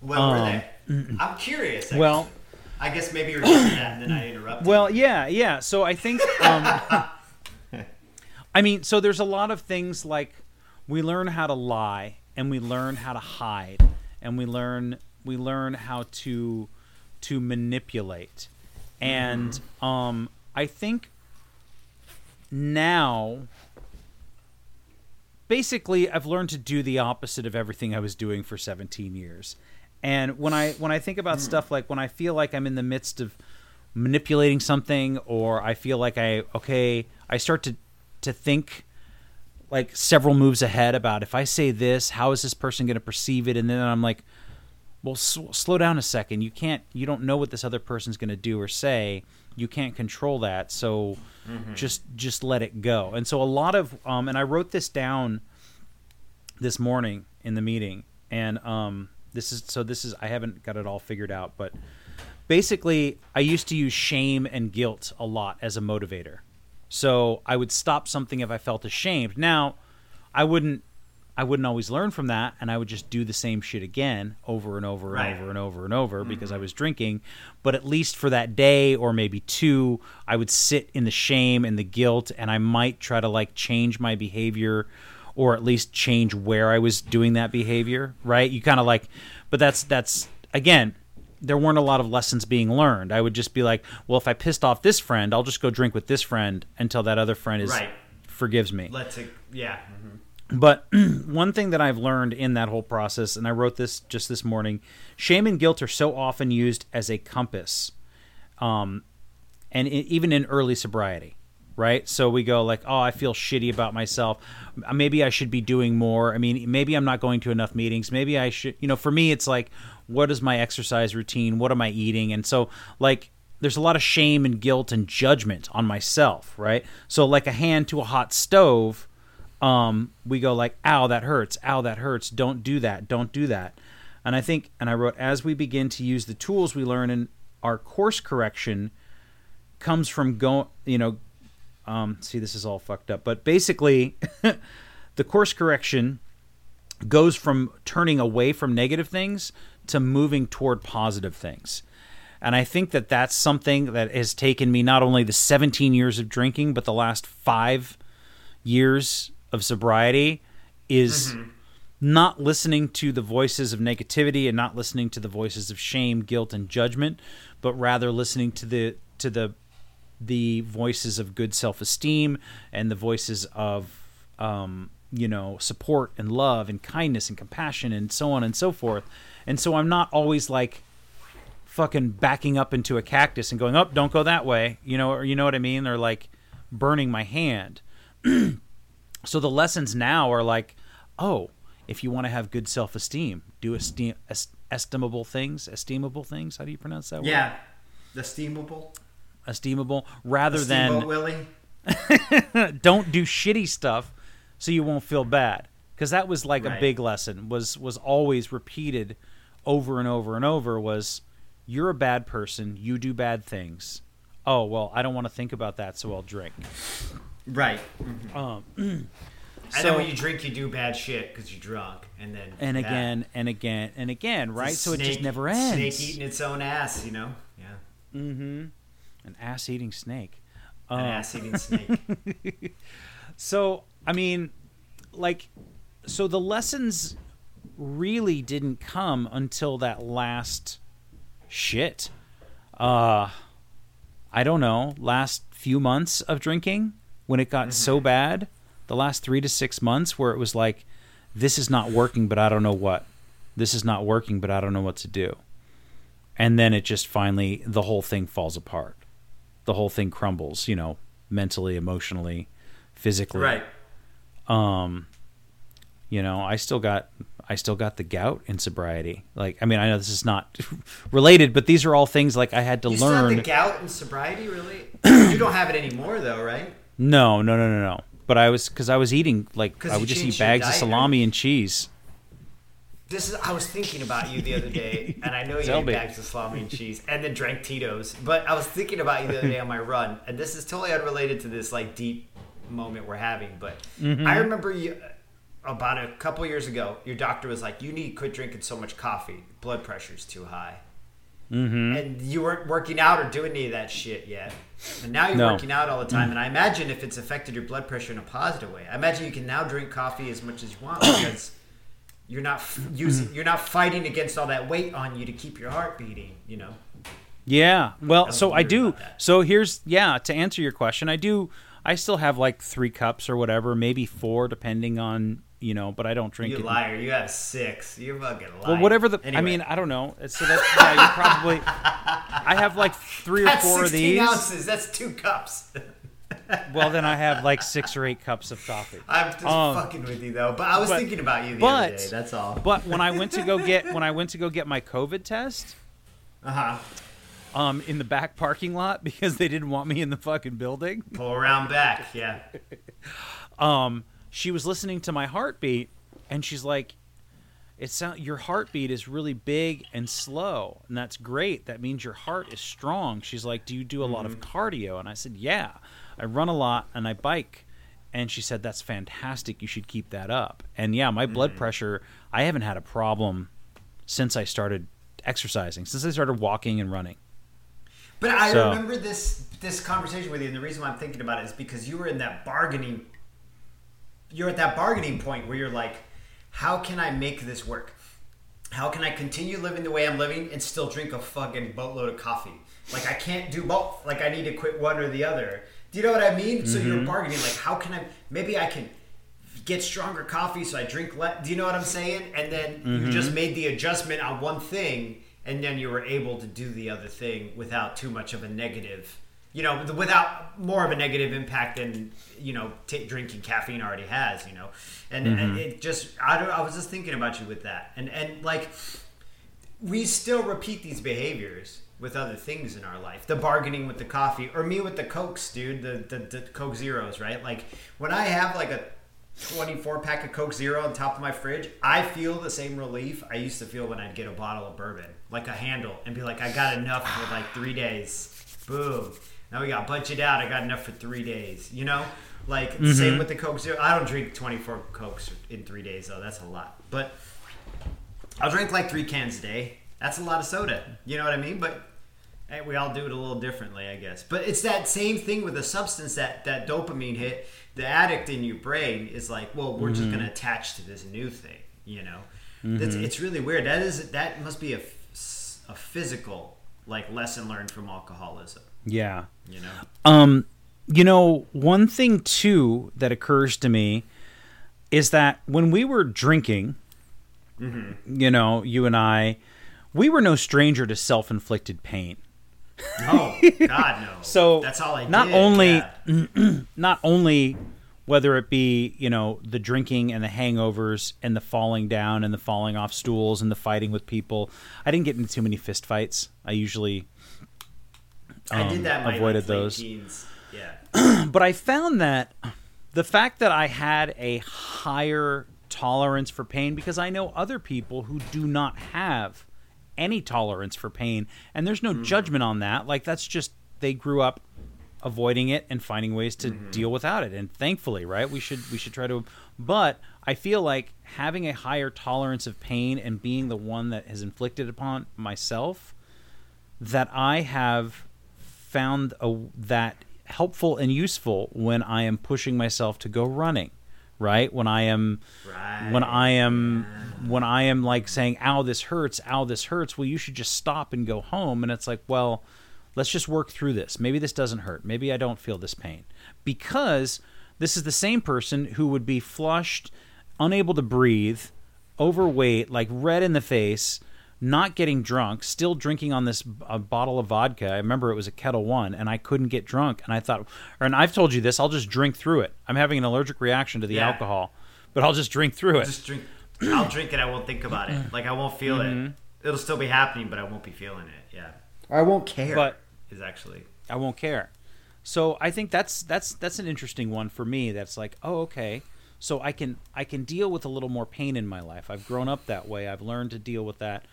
Speaker 2: Well, were they? I'm curious. actually.
Speaker 1: Um, Well,
Speaker 2: I guess maybe you're getting that, and then I interrupted.
Speaker 1: Well, yeah, yeah. So I think, um, [laughs] I mean, so there's a lot of things like we learn how to lie, and we learn how to hide, and we learn we learn how to to manipulate, and um, I think now. Basically, I've learned to do the opposite of everything I was doing for 17 years. And when I when I think about stuff like when I feel like I'm in the midst of manipulating something or I feel like I okay, I start to to think like several moves ahead about if I say this, how is this person going to perceive it and then I'm like well s- slow down a second. You can't you don't know what this other person's going to do or say. You can't control that. So just just let it go. And so a lot of um and I wrote this down this morning in the meeting and um this is so this is I haven't got it all figured out but basically I used to use shame and guilt a lot as a motivator. So I would stop something if I felt ashamed. Now, I wouldn't I wouldn't always learn from that and I would just do the same shit again over and over and
Speaker 2: Right.
Speaker 1: over and over and over because I mm-hmm. was drinking, but at least for that day or maybe two, I would sit in the shame and the guilt and I might try to like change my behavior or at least change where I was doing that behavior, right? You kind of like but that's that's again, there weren't a lot of lessons being learned. I would just be like, well, if I pissed off this friend, I'll just go drink with this friend until that other friend is
Speaker 2: Right.
Speaker 1: forgives me.
Speaker 2: Let's. Yeah. mhm.
Speaker 1: But [clears throat] one thing that I've learned in that whole process, and I wrote this just this morning, shame and guilt are so often used as a compass, um, and i even in early sobriety, right? So we go like, oh, I feel shitty about myself. Maybe I should be doing more. I mean, maybe I'm not going to enough meetings. Maybe I should. You know, for me, it's like, what is my exercise routine? What am I eating? And so like. There's a lot of shame and guilt and judgment on myself, right? So, like a hand to a hot stove, um, we go like, "Ow, that hurts! Ow, that hurts! Don't do that! Don't do that!" And I think, and I wrote, as we begin to use the tools we learn in our course correction, comes from going, you know, um, see, this is all fucked up, but basically, [laughs] the course correction goes from turning away from negative things to moving toward positive things. And I think that that's something that has taken me not only the 17 years of drinking, but the last five years of sobriety is not listening to the voices of negativity and not listening to the voices of shame, guilt, and judgment, but rather listening to the to the the voices of good self-esteem and the voices of um, you know support and love and kindness and compassion and so on and so forth. And so I'm not always like fucking backing up into a cactus and going, "Up, don't go that way," you know, or you know what I mean? Or like burning my hand. [clears throat] so the lessons now are like, oh, if you want to have good self-esteem, do esteem, est- estimable things, esteemable things. How do you pronounce that word?
Speaker 2: Yeah. The steamable.
Speaker 1: Esteemable, rather
Speaker 2: The steamboat
Speaker 1: than
Speaker 2: Willie. [laughs]
Speaker 1: don't do shitty stuff so you won't feel bad because that was like a big lesson was was always repeated over and over and over was you're a bad person you do bad things oh well i don't want to think about that so i'll drink
Speaker 2: Right.
Speaker 1: um, [clears throat]
Speaker 2: and
Speaker 1: So-
Speaker 2: then when you drink, you do bad shit because you're drunk, and then
Speaker 1: and
Speaker 2: yeah.
Speaker 1: again and again and again right so it just never ends
Speaker 2: Snake eating its own ass, you know. Yeah.
Speaker 1: mm-hmm an ass eating snake
Speaker 2: An ass eating [laughs] snake.
Speaker 1: So, I mean, like, so the lessons really didn't come until that last shit. Uh, I don't know, last few months of drinking when it got so bad, the last three to six months where it was like, this is not working, but I don't know what. This is not working, but I don't know what to do. And then it just finally, the whole thing falls apart. The whole thing crumbles, you know, mentally, emotionally, physically
Speaker 2: right.
Speaker 1: um you know i still got i still got the gout in sobriety like i mean i know this is not [laughs] related but these are all things like i had to
Speaker 2: You
Speaker 1: learn
Speaker 2: the gout and sobriety, really? [clears throat] you don't have it anymore, though, right?
Speaker 1: no no no no no but i was because i was eating like i would just eat bags of salami and cheese
Speaker 2: This is. I was thinking about you the other day, [laughs] and I know you ate bags of salami and cheese, and then drank Tito's. But I was thinking about you the other day on my run, and this is totally unrelated to this like deep moment we're having. But
Speaker 1: Mm-hmm.
Speaker 2: I remember you about a couple years ago. Your doctor was like, "You need to quit drinking so much coffee. Blood pressure's too high."
Speaker 1: mm-hmm.
Speaker 2: And you weren't working out or doing any of that shit yet. And now you're
Speaker 1: No.
Speaker 2: working out all the time. And I imagine if it's affected your blood pressure in a positive way, I imagine you can now drink coffee as much as you want because [coughs] you're not f- using, you're not fighting against all that weight on you to keep your heart beating. You know.
Speaker 1: Yeah. Well,
Speaker 2: was
Speaker 1: so I do. So here's yeah. To answer your question, I do. I still have like three cups or whatever, maybe four, depending on you know. But I don't drink
Speaker 2: You
Speaker 1: it.
Speaker 2: liar! You have six. You're fucking lying.
Speaker 1: Well, whatever the. I mean, I don't know. So that's yeah. You probably. I have like three or
Speaker 2: that's
Speaker 1: four of
Speaker 2: 16
Speaker 1: these.
Speaker 2: ounces. That's two cups.
Speaker 1: Well, then I [laughs] have like six or eight cups of coffee.
Speaker 2: I'm just
Speaker 1: Um,
Speaker 2: fucking with you though. But I was
Speaker 1: but-
Speaker 2: thinking about you the
Speaker 1: but-
Speaker 2: other day. That's all.
Speaker 1: But when I went to go get [laughs] when I went to go get my COVID test,
Speaker 2: Uh huh.
Speaker 1: um, in the back parking lot [laughs] because they didn't want me in the fucking building.
Speaker 2: Pull around back. Yeah.
Speaker 1: um, she was listening to my heartbeat, and she's like, "It sound your heartbeat is really big and slow, and that's great. That means your heart is strong." She's like, "Do you do a lot of mm-hmm. cardio?" And I said, "Yeah, I run a lot and I bike." And she said, "That's fantastic. You should keep that up." And yeah, my blood mm-hmm. pressure, I haven't had a problem since I started exercising, since I started walking and running.
Speaker 2: But I
Speaker 1: So-
Speaker 2: remember this this conversation with you, and the reason why I'm thinking about it is because you were in that bargaining. You're at that bargaining point where you're like, "How can I make this work? How can I continue living the way I'm living and still drink a fucking boatload of coffee? Like I can't do both. Like I need to quit one or the other. Do you know what I mean? So you're mm-hmm. bargaining. Like how can I? Maybe I can." Get stronger coffee, so I drink less. Do you know what I'm saying? And then you mm-hmm. just made the adjustment on one thing, and then you were able to do the other thing without too much of a negative you know without more of a negative impact than you know t- drinking caffeine already has you know? And, and mm-hmm. it just I, don't, I was just thinking about you with that. And and like we still repeat these behaviors with other things in our life. The bargaining with the coffee or me with the cokes dude the, the, the coke zeros right? Like when i have like a 24 pack of Coke Zero on top of my fridge, I feel the same relief I used to feel when I'd get a bottle of bourbon, like a handle, and be like, I got enough for like three days. Boom. Now we got budget out. I got enough for three days. You know, like mm-hmm. same with the Coke Zero. I don't drink 24 Cokes in three days though. That's a lot. But I'll drink like three cans a day. That's a lot of soda. You know what I mean? But hey, we all do it a little differently, I guess. But it's that same thing with a substance that that dopamine hit. The addict in your brain is like, well, we're just mm-hmm. going to attach to this new thing. You know, That's, mm-hmm. it's really weird. That is that must be a a physical like lesson learned from alcoholism.
Speaker 1: Yeah.
Speaker 2: You know,
Speaker 1: Um, you know, one thing too that occurs to me is that when we were drinking, you know, you and I, we were no stranger to self-inflicted pain.
Speaker 2: oh [laughs] God, no.
Speaker 1: So
Speaker 2: that's all I did.
Speaker 1: not
Speaker 2: did.
Speaker 1: only
Speaker 2: yeah. [clears throat]
Speaker 1: not only whether it be you know the drinking and the hangovers and the falling down and the falling off stools and the fighting with people. I didn't get into too many fist fights. I usually
Speaker 2: I
Speaker 1: um,
Speaker 2: did that. In my,
Speaker 1: avoided
Speaker 2: like,
Speaker 1: those.
Speaker 2: Teens. Yeah. [clears throat] [clears throat]
Speaker 1: but I found that the fact that I had a higher tolerance for pain because I know other people who do not have any tolerance for pain and there's no judgment on that like that's just they grew up avoiding it and finding ways to deal without it and thankfully right we should we should try to but I feel like having a higher tolerance of pain and being the one that has inflicted upon myself that I have found a, that helpful and useful when I am pushing myself to go running, right? When I am
Speaker 2: Right.
Speaker 1: when I am when I am like saying, "Ow, this hurts. Ow, this hurts." Well, you should just stop and go home. And it's like, well, let's just work through this. Maybe this doesn't hurt. Maybe I don't feel this pain because this is the same person who would be flushed, unable to breathe, overweight, like red in the face, not getting drunk, still drinking on this a bottle of vodka. I remember it was a Ketel One, and I couldn't get drunk. And I thought, or, and I've told you this, I'll just drink through it. I'm having an allergic reaction to the
Speaker 2: Yeah.
Speaker 1: alcohol, but I'll just drink through it.
Speaker 2: Just drink. I'll drink it. I won't think about it. Like I won't feel
Speaker 1: Mm-hmm.
Speaker 2: it. It'll still be happening, but I won't be feeling it. Yeah. I won't care.
Speaker 1: But-
Speaker 2: is actually
Speaker 1: I won't care. So I think that's that's that's an interesting one for me. That's like, oh, okay. So I can I can deal with a little more pain in my life. I've grown up that way. I've learned to deal with that.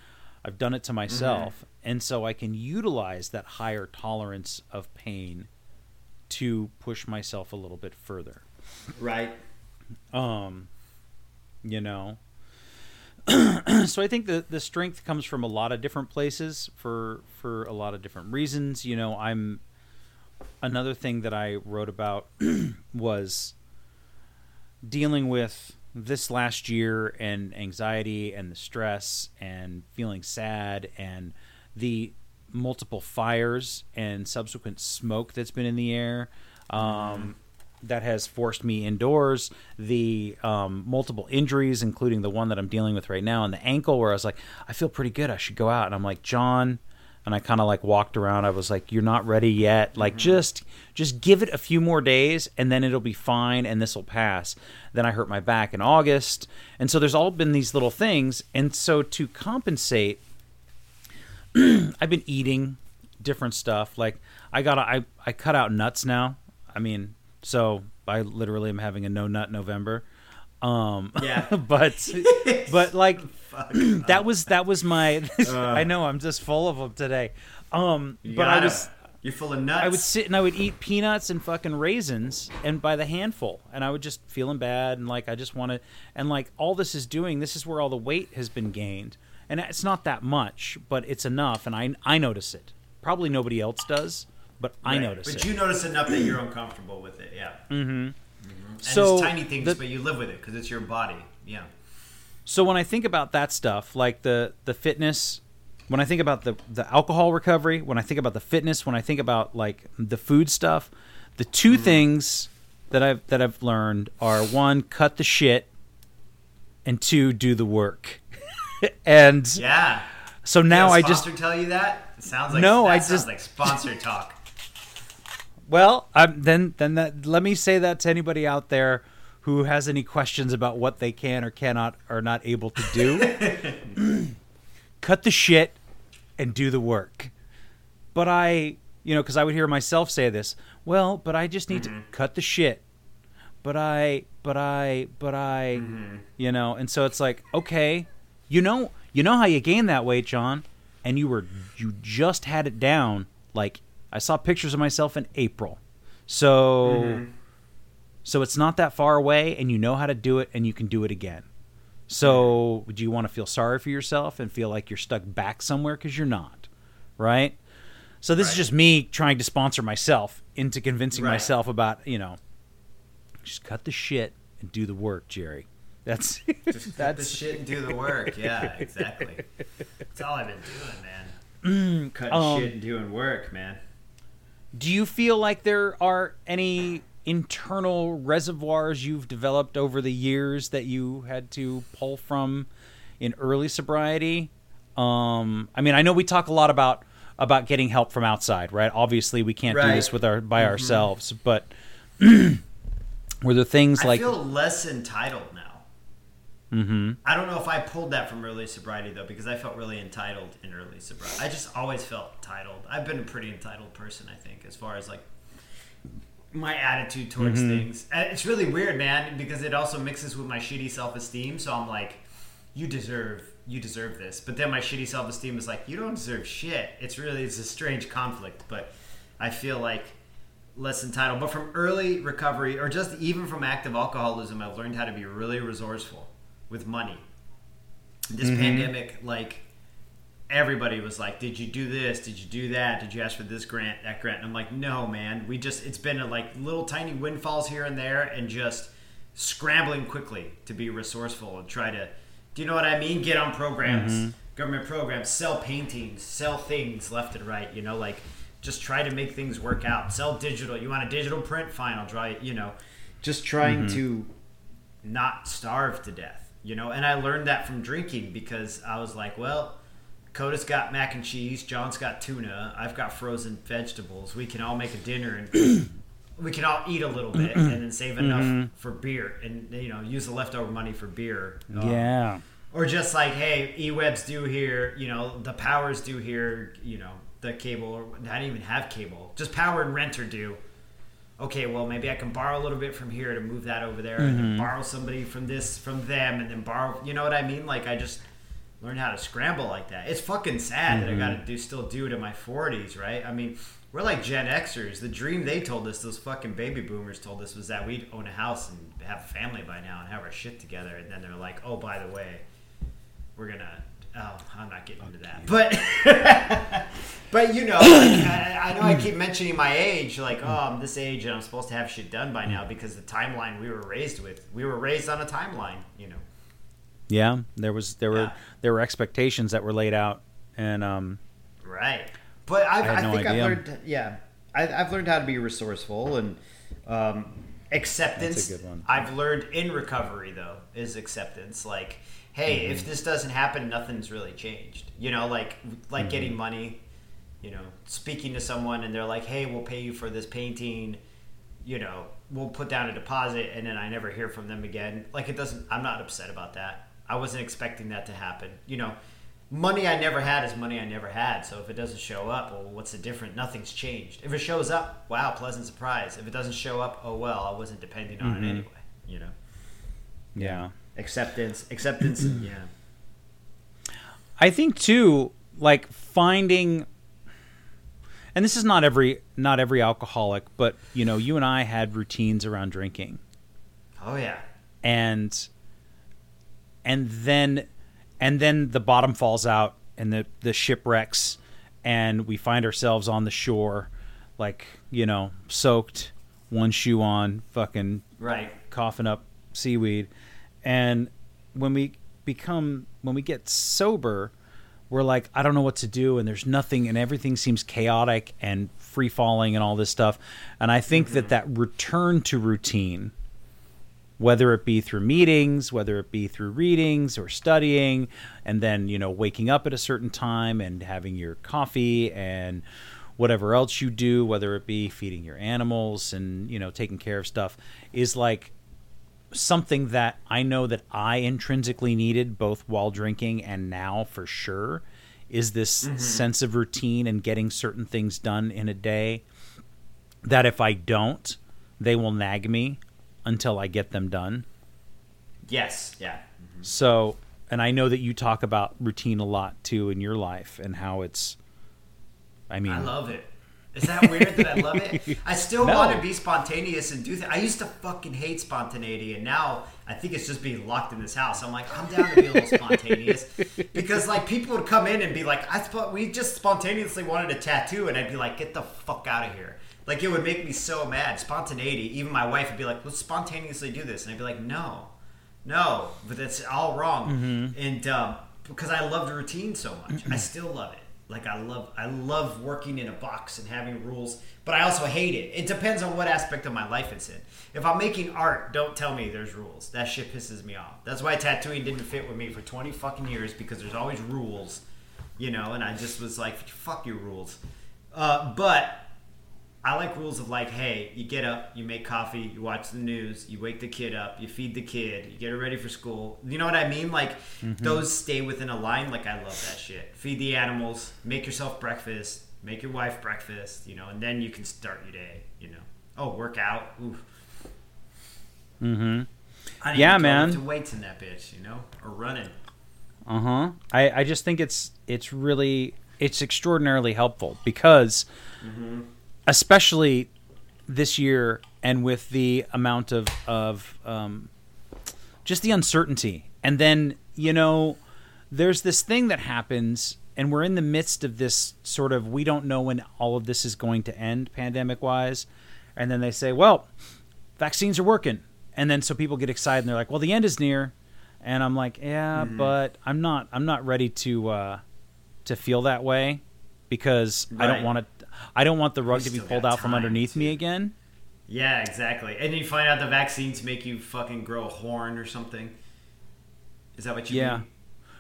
Speaker 1: I've done it to myself, and so I can utilize that higher tolerance of pain to push myself a little bit further.
Speaker 2: right.
Speaker 1: Um, you know. [clears throat] so I think the the strength comes from a lot of different places for for a lot of different reasons. You know, I'm another thing that I wrote about [clears throat] was dealing with this last year and anxiety and the stress and feeling sad and the multiple fires and subsequent smoke that's been in the air um, that has forced me indoors. The um, multiple injuries including the one that i'm dealing with right now and the ankle where i was like i feel pretty good. I should go out. And i'm like john and I kind of like walked around. I was like, "You're not ready yet. Like, just just give it a few more days, and then it'll be fine, and this will pass." Then I hurt my back in August, and so there's all been these little things, and so to compensate, [clears throat] I've been eating different stuff. Like I got I I cut out nuts now. I mean, so I literally am having a no nut November. Um,
Speaker 2: Yeah. [laughs]
Speaker 1: but but like [clears throat] that was that was my. [laughs] I know I'm just full of them today. Um, but I was
Speaker 2: You're full of nuts.
Speaker 1: I would sit and I would eat peanuts and fucking raisins and by the handful, and I would just feeling bad and like I just want to, and like all this is doing, this is where all the weight has been gained, and it's not that much, but it's enough, and I I notice it. Probably nobody else does, but I notice
Speaker 2: But
Speaker 1: it.
Speaker 2: But you notice enough that you're uncomfortable with it. Yeah. Mm-hmm. And
Speaker 1: So,
Speaker 2: it's tiny things,
Speaker 1: the-
Speaker 2: but you live with it because it's your body. Yeah.
Speaker 1: So when I think about that stuff, like the the fitness, when I think about the the alcohol recovery, when I think about the fitness, when I think about like the food stuff, the 2 things that I've that I've learned are one, cut the shit, and two, do the work. [laughs] and
Speaker 2: Yeah.
Speaker 1: so now I just
Speaker 2: tell you that. It sounds like
Speaker 1: No, I just-
Speaker 2: like sponsor talk. [laughs]
Speaker 1: Well, um, then then that let me say that to anybody out there who has any questions about what they can or cannot or not able to do. [clears throat] cut the shit and do the work. But I, you know, because I would hear myself say this. Well, but I just need to mm-hmm. cut the shit. But I, but I, but I, mm-hmm. you know, and so it's like, okay, you know, you know how you gain that weight, John, and you were you just had it down. Like I saw pictures of myself in April, so mm-hmm. So it's not that far away, and you know how to do it, and you can do it again. So do you want to feel sorry for yourself and feel like you're stuck back somewhere because you're not, right? So this is just me trying to sponsor myself into convincing
Speaker 2: Right.
Speaker 1: myself about you know, just cut the shit and do the work, Jerry. That's just
Speaker 2: Cut the [laughs] shit and do the work. Yeah, exactly. That's all I've been doing, man. Cutting
Speaker 1: um,
Speaker 2: shit and doing work, man.
Speaker 1: Do you feel like there are any internal reservoirs you've developed over the years that you had to pull from in early sobriety? Um, I mean, I know we talk a lot about about getting help from outside, right? Obviously, we can't do this with our by ourselves, but [clears throat] were there things
Speaker 2: I
Speaker 1: like I
Speaker 2: feel less entitled now.
Speaker 1: mm-hmm,
Speaker 2: I don't know if I pulled that from early sobriety though, because I felt really entitled in early sobriety. I just always felt entitled. I've been a pretty entitled person, I think, as far as like my attitude towards
Speaker 1: Mm-hmm.
Speaker 2: things. It's really weird, man, because it also mixes with my shitty self esteem. So I'm like, you deserve, you deserve this. But then my shitty self esteem is like, you don't deserve shit. It's really, it's a strange conflict. But I feel like less entitled. But from early recovery, or just even from active alcoholism, I've learned how to be really resourceful with money. This pandemic, like, everybody was like, "Did you do this? Did you do that? Did you ask for this grant, that grant?" And I'm like, "No, man. We just it's been a, like little tiny windfalls here and there, and just scrambling quickly to be resourceful and try to, do you know what I mean? Get on programs, mm-hmm. government programs, sell paintings, sell things left and right. You know, like just try to make things work out. Sell digital. You want a digital print? Fine, I'll try it. You know, just trying mm-hmm. to not starve to death. You know, and I learned that from drinking because I was like, well, Coda's got mac and cheese, John's got tuna, I've got frozen vegetables. We can all make a dinner and we can all eat a little bit and then save enough for beer and you know use the leftover money for beer. Um,
Speaker 1: Yeah.
Speaker 2: or just like, hey, EWEB's due here, you know, the power's due here, you know, the cable, or I didn't even have cable, just power and rent are due. Okay, well, maybe I can borrow a little bit from here to move that over there, and then borrow somebody from this from them, and then borrow, you know what I mean? Like, I just learned how to scramble like that. It's fucking sad that I got to mm-hmm. do still do it in my 40s, right? I mean, we're like Gen Xers. The dream they told us, those fucking baby boomers told us, was that we'd own a house and have a family by now and have our shit together. And then they're like, oh, by the way, we're gonna. Oh, I'm not getting into that, but [laughs] but you know, like, I, I know I keep mentioning my age, like oh, I'm this age and I'm supposed to have shit done by mm. now because the timeline we were raised with, we were raised on a timeline, you know.
Speaker 1: Yeah. There was there were
Speaker 2: Yeah.
Speaker 1: there were expectations that were laid out, and um,
Speaker 2: Right. But I've,
Speaker 1: I no
Speaker 2: think
Speaker 1: idea.
Speaker 2: I've learned, yeah, I, I've learned how to be resourceful and um, acceptance.
Speaker 1: That's a good one.
Speaker 2: I've learned in recovery though is acceptance. Like, hey,
Speaker 1: Mm-hmm.
Speaker 2: if this doesn't happen, nothing's really changed. You know, like like
Speaker 1: Mm-hmm.
Speaker 2: getting money. You know, speaking to someone and they're like, hey, we'll pay you for this painting. You know, we'll put down a deposit and then I never hear from them again. Like, it doesn't. I'm not upset about that. I wasn't expecting that to happen. You know, money I never had is money I never had. So if it doesn't show up, well, what's the difference? Nothing's changed. If it shows up, wow, pleasant surprise. If it doesn't show up, oh well, I wasn't depending on
Speaker 1: Mm-hmm.
Speaker 2: it anyway. You know,
Speaker 1: yeah.
Speaker 2: acceptance, acceptance, [clears throat] yeah,
Speaker 1: I think too, like finding, and this is not every not every alcoholic, but you know, you and I had routines around drinking,
Speaker 2: oh yeah,
Speaker 1: and and then and then the bottom falls out, and the the shipwrecks, and we find ourselves on the shore, like you know, soaked, one shoe on, fucking
Speaker 2: right,
Speaker 1: coughing up seaweed. And when we become when we get sober we're like i don't know what to do and there's nothing and everything seems chaotic and free falling and all this stuff. And i think that mm-hmm. that return to routine whether it be through meetings whether it be through readings or studying and then you know waking up at a certain time and having your coffee and whatever else you do whether it be feeding your animals and you know taking care of stuff is like something that I know that I intrinsically needed both while drinking and now for sure is this mm-hmm. sense of routine and getting certain things done in a day that if I don't, they will nag me until I get them done.
Speaker 2: yes, yeah, mm-hmm.
Speaker 1: So, and I know that you talk about routine a lot too in your life and how it's I mean
Speaker 2: I love it. Is that weird that I love it? [laughs] I still
Speaker 1: No.
Speaker 2: want to be spontaneous and do things. I used to fucking hate spontaneity, and now I think it's just being locked in this house. I'm like, I'm down to be a little spontaneous [laughs] because like people would come in and be like, I spot we just spontaneously wanted a tattoo, and I'd be like, get the fuck out of here. Like it would make me so mad. Spontaneity. Even my wife would be like, let's spontaneously do this, and I'd be like, no, no, but that's all wrong. And um, because I loved routine so much, I still love it. Like I love, I love working in a box and having rules, but I also hate it. It depends on what aspect of my life it's in. If I'm making art, don't tell me there's rules. That shit pisses me off. That's why tattooing didn't fit with me for 20 fucking years because there's always rules, you know. And I just was like, fuck your rules. Uh, but I like rules of like, hey, you get up, you make coffee, you watch the news, you wake the kid up, you feed the kid, you get her ready for school. You know what I mean? Like those stay within a line. Like I love that shit. Feed the animals, make yourself breakfast, make your wife breakfast, you know, and then you can start your day. You know, oh, work out. Oof.
Speaker 1: mhm
Speaker 2: I
Speaker 1: Yeah,
Speaker 2: to
Speaker 1: man.
Speaker 2: To weights in that bitch, you know, or running.
Speaker 1: Uh huh. I, I just think it's it's really it's extraordinarily helpful because, especially this year and with the amount of of um, just the uncertainty, and then you know, there's this thing that happens and we're in the midst of this sort of we don't know when all of this is going to end pandemic wise and then they say well vaccines are working. And then so people get excited and they're like well the end is near. And i'm like yeah
Speaker 2: Mm-hmm.
Speaker 1: but i'm not i'm not ready to uh to feel that way because i don't want to i don't want the rug
Speaker 2: We
Speaker 1: to be pulled out from underneath
Speaker 2: to-
Speaker 1: me again
Speaker 2: Yeah, exactly. And you find out the vaccines make you fucking grow a horn or something. Is that what you
Speaker 1: yeah
Speaker 2: mean?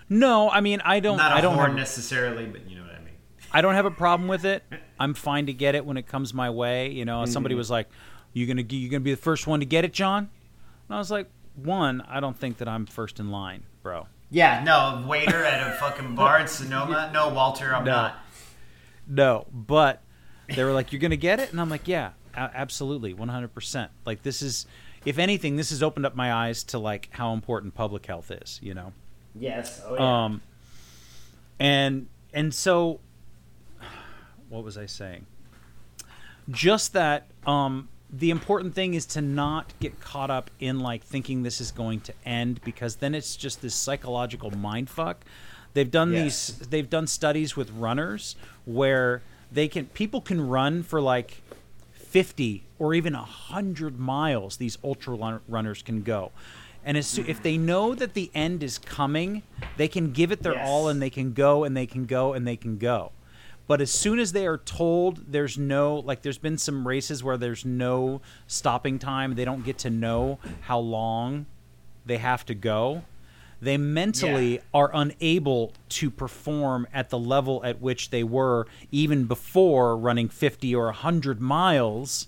Speaker 1: no i mean i don't
Speaker 2: Not a
Speaker 1: i don't
Speaker 2: horn
Speaker 1: have,
Speaker 2: necessarily, but you know what I mean.
Speaker 1: I don't have a problem with it. [laughs] I'm fine to get it when it comes my way. You know,
Speaker 2: Mm-hmm.
Speaker 1: somebody was like, "You gonna you gonna be the first one to get it, John?" And I was like, "One, I don't think that I'm first in line, bro.
Speaker 2: Yeah, no, waiter at a fucking bar in Sonoma. [laughs] No, Walter, I'm
Speaker 1: No.
Speaker 2: not.
Speaker 1: No, but they were like, "You're gonna get it," and I'm like, "Yeah, absolutely, 100 percent. Like this is, if anything, this has opened up my eyes to like how important public health is. You know."
Speaker 2: Yes. Oh,
Speaker 1: Um, and and so, what was I saying? Just that um, the important thing is to not get caught up in like thinking this is going to end because then it's just this psychological mind fuck. They've done
Speaker 2: Yes.
Speaker 1: these. They've done studies with runners where they can people can run for like 50 or even 100 miles these ultra run- runners can go and as soo- if they know that the end is coming they can give it their
Speaker 2: Yes.
Speaker 1: all and they can go and they can go and they can go but as soon as they are told there's no like there's been some races where there's no stopping time they don't get to know how long they have to go they mentally
Speaker 2: Yeah.
Speaker 1: are unable to perform at the level at which they were even before running 50 or 100 miles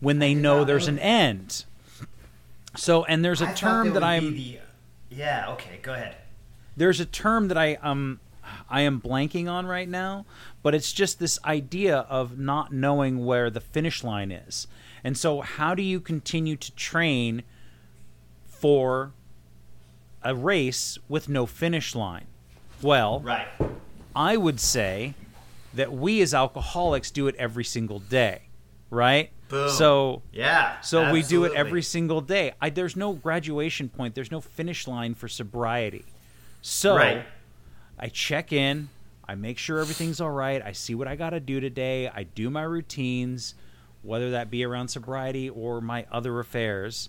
Speaker 1: when they know there's an end. So, and there's a
Speaker 2: I
Speaker 1: term that I'm
Speaker 2: the- yeah. Okay, go ahead.
Speaker 1: there's a term that I um I am blanking on right now, but it's just this idea of not knowing where the finish line is. And so how do you continue to train for a race with no finish line? Well,
Speaker 2: Right.
Speaker 1: I would say that we as alcoholics do it every single day, right?
Speaker 2: Boom.
Speaker 1: So
Speaker 2: Yeah.
Speaker 1: so we do it every single day. I, there's no graduation point. There's no finish line for sobriety. So
Speaker 2: Right.
Speaker 1: I check in. I make sure everything's all right. I see what I got to do today. I do my routines, whether that be around sobriety or my other affairs.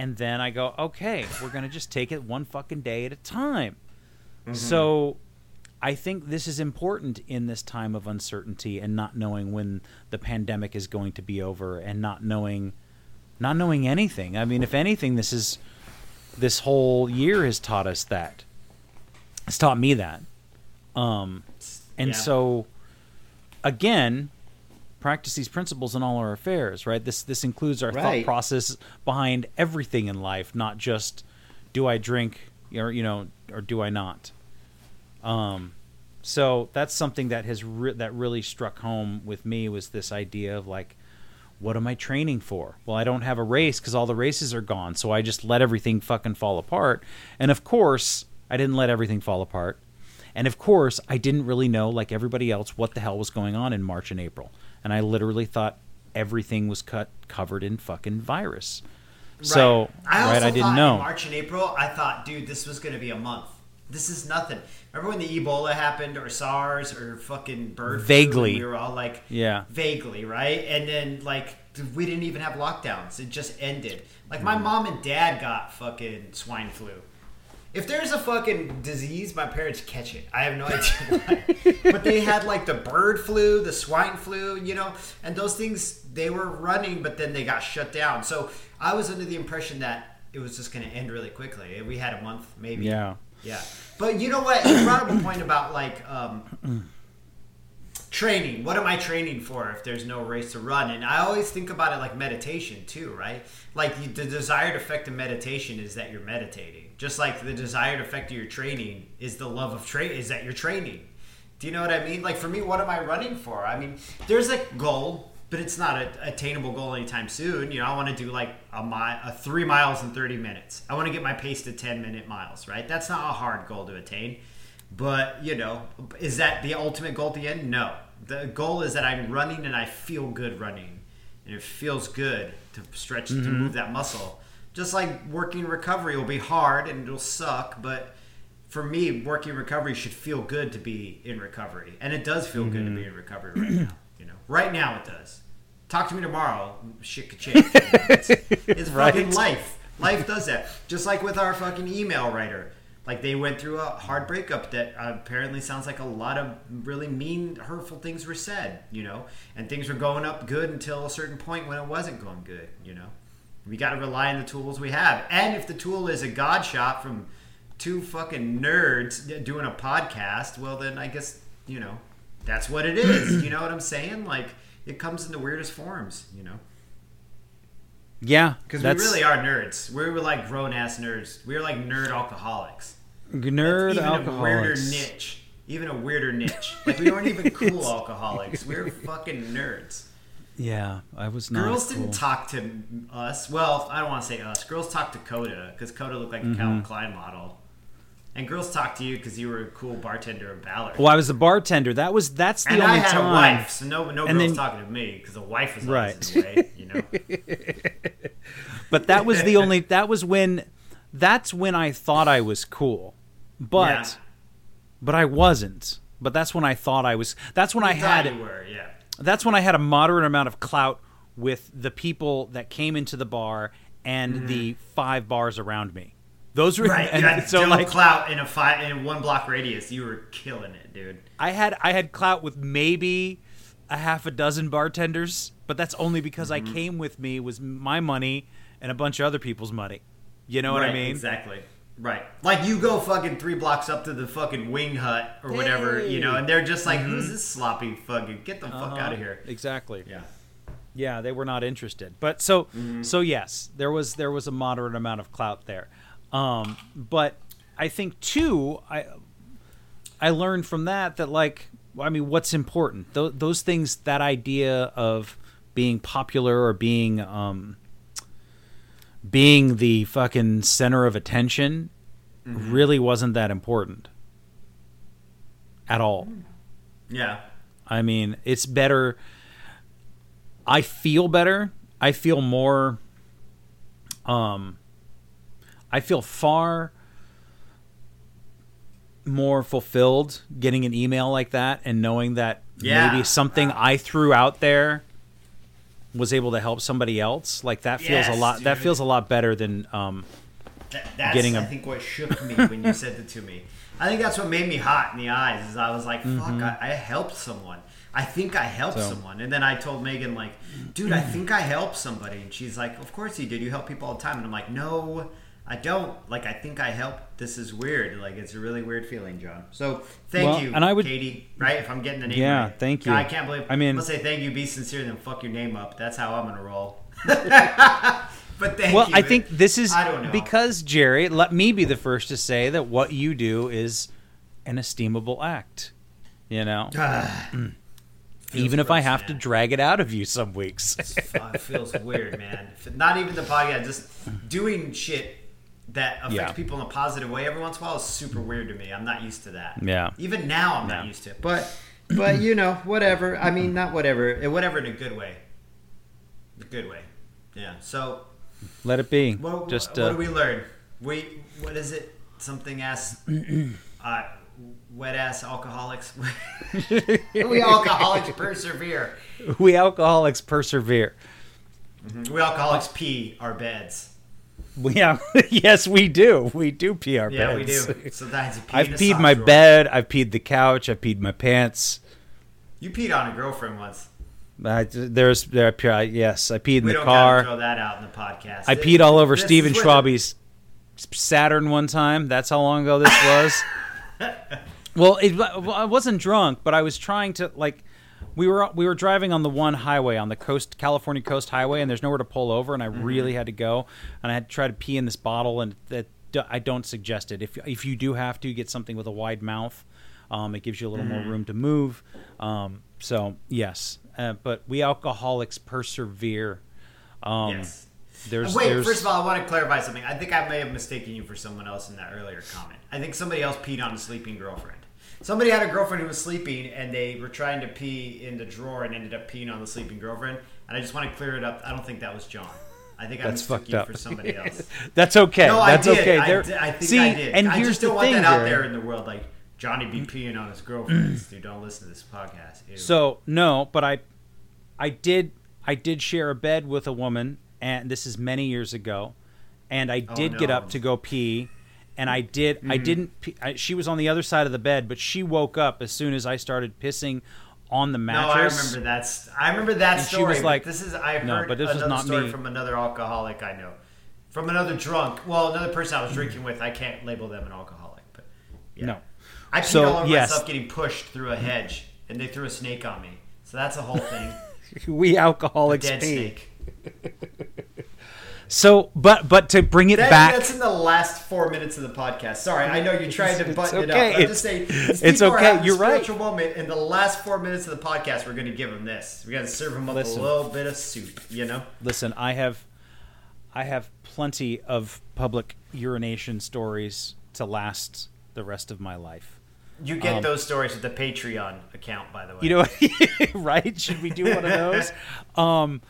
Speaker 1: And then I go, okay, we're going to just take it one fucking day at a time. So I think this is important in this time of uncertainty and not knowing when the pandemic is going to be over and not knowing not knowing anything. I mean, if anything this is this whole year has taught us that. It's taught me that. Um and
Speaker 2: Yeah.
Speaker 1: so again, practice these principles in all our affairs, right? This this includes our thought process behind everything in life, not just do I drink or you know or do I not. Um, so that's something that has re- that really struck home with me was this idea of like, what am I training for? Well, I don't have a race because all the races are gone, so I just let everything fucking fall apart. And of course, I didn't let everything fall apart. And of course, I didn't really know, like everybody else, what the hell was going on in March and April. And I literally thought everything was cut covered in fucking virus. So,
Speaker 2: I
Speaker 1: right, I didn't know.
Speaker 2: in March and April, I thought, dude, this was going to be a month. This is nothing. Remember when the Ebola happened, or SARS, or fucking bird
Speaker 1: Vaguely.
Speaker 2: we were all like,
Speaker 1: Yeah.
Speaker 2: vaguely, right? And then like we didn't even have lockdowns; it just ended. Like my
Speaker 1: Mm.
Speaker 2: mom and dad got fucking swine flu. If there's a fucking disease, my parents catch it. I have no [laughs] idea why. but they had like the bird flu, the swine flu, you know, and those things they were running, but then they got shut down. So I was under the impression that it was just going to end really quickly. We had a month, maybe.
Speaker 1: Yeah.
Speaker 2: Yeah. But you know what? You brought up a point about like um, training. What am I training for if there's no race to run? And I always think about it like meditation too, right? Like the desired effect of meditation is that you're meditating. Just like the desired effect of your training is the love of train is that you're training. Do you know what I mean? Like for me, what am I running for? I mean, there's a goal, but it's not an attainable goal anytime soon. You know, I want to do like a mile, a three miles in 30 minutes. I want to get my pace to 10 minute miles, right? That's not a hard goal to attain. But, you know, is that the ultimate goal at the end? No. The goal is that I'm running and I feel good running. And it feels good to stretch, to mm-hmm. move that muscle. Just like working recovery will be hard and it'll suck, but for me, working recovery should feel good to be in recovery, and it does feel good to be mm-hmm. in recovery right now. You know, right now it does. Talk to me tomorrow, shit could change. It's, it's [laughs] fucking life. Life does that. Just like with our fucking email writer. Like they went through a hard breakup that apparently sounds like a lot of really mean, hurtful things were said, you know, and things were going up good until a certain point when it wasn't going good, you know. We got to rely on the tools we have, and if the tool is a god shot from two fucking nerds doing a podcast, well then I guess you know that's what it is. you know what I'm saying? Like it comes in the weirdest forms, you know.
Speaker 1: Yeah,
Speaker 2: Because we really are nerds. We were like grown ass nerds. We were like nerd alcoholics.
Speaker 1: nerd
Speaker 2: even a weirder niche. Even a weirder niche. Like we weren't even cool [laughs] alcoholics. We were fucking nerds.
Speaker 1: Yeah, I was not.
Speaker 2: Girls
Speaker 1: cool.
Speaker 2: didn't talk to us. Well, I don't want to say us. Girls talked to Coda because Coda looked like a
Speaker 1: Mm-hmm.
Speaker 2: Calvin Klein model. And girls talked to you because you were a cool bartender of Ballard.
Speaker 1: Well, I was a bartender. That was that's the
Speaker 2: and
Speaker 1: only
Speaker 2: I had
Speaker 1: time.
Speaker 2: a wife, so no, no
Speaker 1: And
Speaker 2: girls
Speaker 1: then-
Speaker 2: talking to me because the wife was
Speaker 1: Right.
Speaker 2: always in the way. You know. [laughs]
Speaker 1: But that was the only. That was when. That's when I thought I was cool, but
Speaker 2: Yeah.
Speaker 1: but I wasn't. But that's when I thought I was. That's when I
Speaker 2: You thought
Speaker 1: had.
Speaker 2: you were, yeah.
Speaker 1: That's when I had a moderate amount of clout with the people that came into the bar and mm-hmm. the five bars around me. Those were
Speaker 2: Mm-hmm. Right,
Speaker 1: and
Speaker 2: you had
Speaker 1: so like
Speaker 2: clout in a five in one block radius. You were killing it, dude.
Speaker 1: I had I had clout with maybe a half a dozen bartenders, but that's only because
Speaker 2: Mm-hmm.
Speaker 1: I came with me was my money and a bunch of other people's money. You know what I mean?
Speaker 2: Exactly. Right. Like you go fucking three blocks up to the fucking wing hut or whatever, you know, and they're just like, "Who's this sloppy fucking? Get the fuck
Speaker 1: Mm-hmm. Uh-huh.
Speaker 2: out of here!"
Speaker 1: Exactly.
Speaker 2: Yeah.
Speaker 1: Yeah, they were not interested. But so
Speaker 2: Mm-hmm.
Speaker 1: so yes, there was there was a moderate amount of clout there. Um, but I think too, I I learned from that that like I mean, what's important? Th- those things, that idea of being popular or being um, being the fucking center of attention really wasn't that important at all.
Speaker 2: Yeah.
Speaker 1: I mean, it's better. I feel better. I feel more. Um, I feel far more fulfilled getting an email like that and knowing that
Speaker 2: Yeah.
Speaker 1: maybe something I threw out there was able to help somebody else. Like that feels a
Speaker 2: Yes,
Speaker 1: lot. That feels a lot better than um,
Speaker 2: That, that's
Speaker 1: Getting a-
Speaker 2: I think what shook me when you said it to me. I think that's what made me hot in the eyes. Is I was like, "Fuck, I, I helped someone. I think I helped
Speaker 1: Mm-hmm. So-
Speaker 2: someone." And then I told Megan, like, "Dude, I [clears throat] think I helped somebody." And she's like, "Of course you did. You help people all the time." And I'm like, "No, I don't. Like, I think I helped. This is weird. Like, it's a really weird feeling, John. So thank
Speaker 1: Well,
Speaker 2: you,
Speaker 1: and I would-
Speaker 2: Katie. Right? If I'm getting the name
Speaker 1: Yeah,
Speaker 2: right.
Speaker 1: thank you.
Speaker 2: I can't believe.
Speaker 1: I mean-
Speaker 2: let's say thank you. Be sincere, then fuck your name up. That's how I'm gonna roll. [laughs] but thank
Speaker 1: well,
Speaker 2: you.
Speaker 1: I think this is
Speaker 2: I don't know.
Speaker 1: because Jerry. Let me be the first to say that what you do is an esteemable act. You know, [sighs]
Speaker 2: Feels
Speaker 1: even if I
Speaker 2: gross,
Speaker 1: have to drag it out of you some weeks.
Speaker 2: it feels weird, man. Not even the podcast, just doing shit that affects
Speaker 1: Yeah.
Speaker 2: people in a positive way every once in a while is super weird to me. I'm not used to that.
Speaker 1: Yeah.
Speaker 2: Even now, I'm not used to it. But, but you know, whatever. I mean, not whatever. eh, Whatever in a good way. A good way. Yeah. So,
Speaker 1: Let it be.
Speaker 2: what,
Speaker 1: Just
Speaker 2: what
Speaker 1: uh,
Speaker 2: do we learn? We what is it? Something ass. [clears throat] uh, wet ass alcoholics. [laughs] [laughs] we alcoholics persevere.
Speaker 1: we alcoholics persevere.
Speaker 2: We alcoholics pee our beds.
Speaker 1: We have, [laughs] yes, we do. We do pee our pants.
Speaker 2: Yeah,
Speaker 1: beds.
Speaker 2: we do. Sometimes pee
Speaker 1: I've peed my
Speaker 2: drawer.
Speaker 1: bed. I've peed the couch. I've peed my pants.
Speaker 2: You peed on a girlfriend once.
Speaker 1: I, there's there. Yes, I peed in
Speaker 2: we
Speaker 1: the
Speaker 2: don't
Speaker 1: car.
Speaker 2: throw that out in the podcast.
Speaker 1: I peed all over
Speaker 2: this is
Speaker 1: Schwabi's Saturn one time. That's how long ago this was. [laughs] well, it, well, I wasn't drunk, but I was trying to like. We were we were driving on the one highway on the coast California Coast Highway, and there's nowhere to pull over, and I
Speaker 2: Mm-hmm.
Speaker 1: really had to go, and I had to try to pee in this bottle, and that I don't suggest it. If if you do have to get something with a wide mouth, um, it gives you a little
Speaker 2: Mm-hmm.
Speaker 1: more room to move. Um, so yes, uh, but we alcoholics persevere. Um,
Speaker 2: Yes.
Speaker 1: There's,
Speaker 2: Wait,
Speaker 1: there's,
Speaker 2: first of all, I want to clarify something. I think I may have mistaken you for someone else in that earlier comment. I think somebody else peed on a sleeping girlfriend. Somebody had a girlfriend who was sleeping, and they were trying to pee in the drawer and ended up peeing on the sleeping girlfriend. And I just want to clear it up. I don't think that was John. I think I
Speaker 1: That's
Speaker 2: mistook
Speaker 1: fucked up.
Speaker 2: for somebody else. [laughs]
Speaker 1: That's okay.
Speaker 2: No,
Speaker 1: That's
Speaker 2: I did.
Speaker 1: okay.
Speaker 2: I,
Speaker 1: There-
Speaker 2: did. I think
Speaker 1: see,
Speaker 2: I did.
Speaker 1: and
Speaker 2: I
Speaker 1: here's
Speaker 2: just don't
Speaker 1: thing,
Speaker 2: want that out there in the world. Like Johnny be peeing on his girlfriends. Dude, don't listen to this podcast. Ew.
Speaker 1: So no, but I, I did, I did share a bed with a woman, and this is many years ago, and I
Speaker 2: Oh,
Speaker 1: did get up to go pee, and I did, I
Speaker 2: Mm-hmm.
Speaker 1: didn't. I, she was on the other side of the bed, but she woke up as soon as I started pissing on the mattress. no.
Speaker 2: I remember that. I remember that
Speaker 1: And she
Speaker 2: story.
Speaker 1: was like-
Speaker 2: "This is I've
Speaker 1: No,
Speaker 2: heard
Speaker 1: but this
Speaker 2: another
Speaker 1: not
Speaker 2: story
Speaker 1: me.
Speaker 2: from another alcoholic I know, from another drunk. Well, another person I was drinking with. I can't label them an alcoholic, but yeah.
Speaker 1: No.
Speaker 2: I peed
Speaker 1: So,
Speaker 2: all over
Speaker 1: yes.
Speaker 2: myself getting pushed through a hedge, and they threw a snake on me. So that's a whole thing. [laughs]
Speaker 1: we alcoholics
Speaker 2: Dead
Speaker 1: pee.
Speaker 2: snake. [laughs]
Speaker 1: So, but but to bring it
Speaker 2: That,
Speaker 1: back,
Speaker 2: That's in the last four minutes of the podcast. Sorry, I know you tried to button it
Speaker 1: okay.
Speaker 2: up. I'm
Speaker 1: It's-
Speaker 2: just saying,
Speaker 1: it's okay. You're right.
Speaker 2: moment. In the last four minutes of the podcast, we're going to give them this. We're going to serve them up
Speaker 1: Listen.
Speaker 2: a little bit of soup. You know,
Speaker 1: listen, I have, I have plenty of public urination stories to last the rest of my life.
Speaker 2: you get
Speaker 1: Um,
Speaker 2: those stories with the Patreon account, by the way.
Speaker 1: You know, [laughs] right? Should we do one of [laughs] those? Um,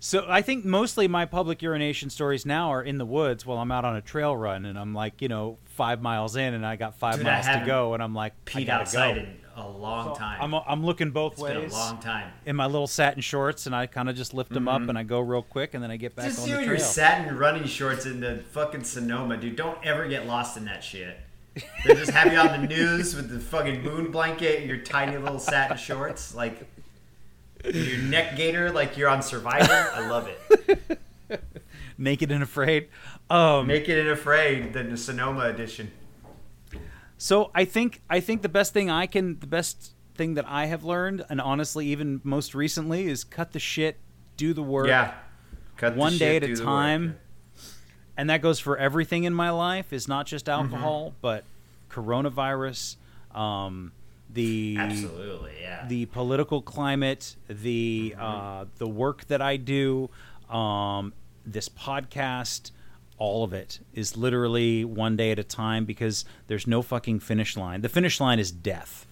Speaker 1: so I think mostly my public urination stories now are in the woods while I'm out on a trail run, and I'm like, you know, five miles in, and I got five
Speaker 2: Dude,
Speaker 1: miles to go, and I'm like, gotta
Speaker 2: outside
Speaker 1: go.
Speaker 2: in a long time.
Speaker 1: I'm I'm looking both
Speaker 2: it's
Speaker 1: ways
Speaker 2: been a long time.
Speaker 1: in my little satin shorts, and I kind of just lift them up, mm-hmm. and I go real quick, and then I get back
Speaker 2: Just
Speaker 1: on
Speaker 2: see
Speaker 1: the
Speaker 2: your
Speaker 1: trail.
Speaker 2: satin running shorts in the fucking Sonoma, dude. Don't ever get lost in that shit. They just have you on the [laughs] news with the fucking moon blanket and your tiny little satin shorts, like your neck gaiter, like you're on Survivor. I love it. [laughs]
Speaker 1: Naked and afraid. Um,
Speaker 2: Naked and Afraid, the Sonoma edition.
Speaker 1: So I think I think the best thing I can the best thing that I have learned, and honestly, even most recently, is cut the shit, do the work,
Speaker 2: Yeah. Cut the
Speaker 1: one
Speaker 2: shit,
Speaker 1: day at a time. And that goes for everything in my life. Is not just
Speaker 2: Mm-hmm.
Speaker 1: alcohol, but coronavirus, um, the
Speaker 2: Absolutely, yeah.
Speaker 1: the political climate, the
Speaker 2: Mm-hmm.
Speaker 1: uh, the work that I do, um, this podcast, all of it is literally one day at a time because there's no fucking finish line. The finish line is death,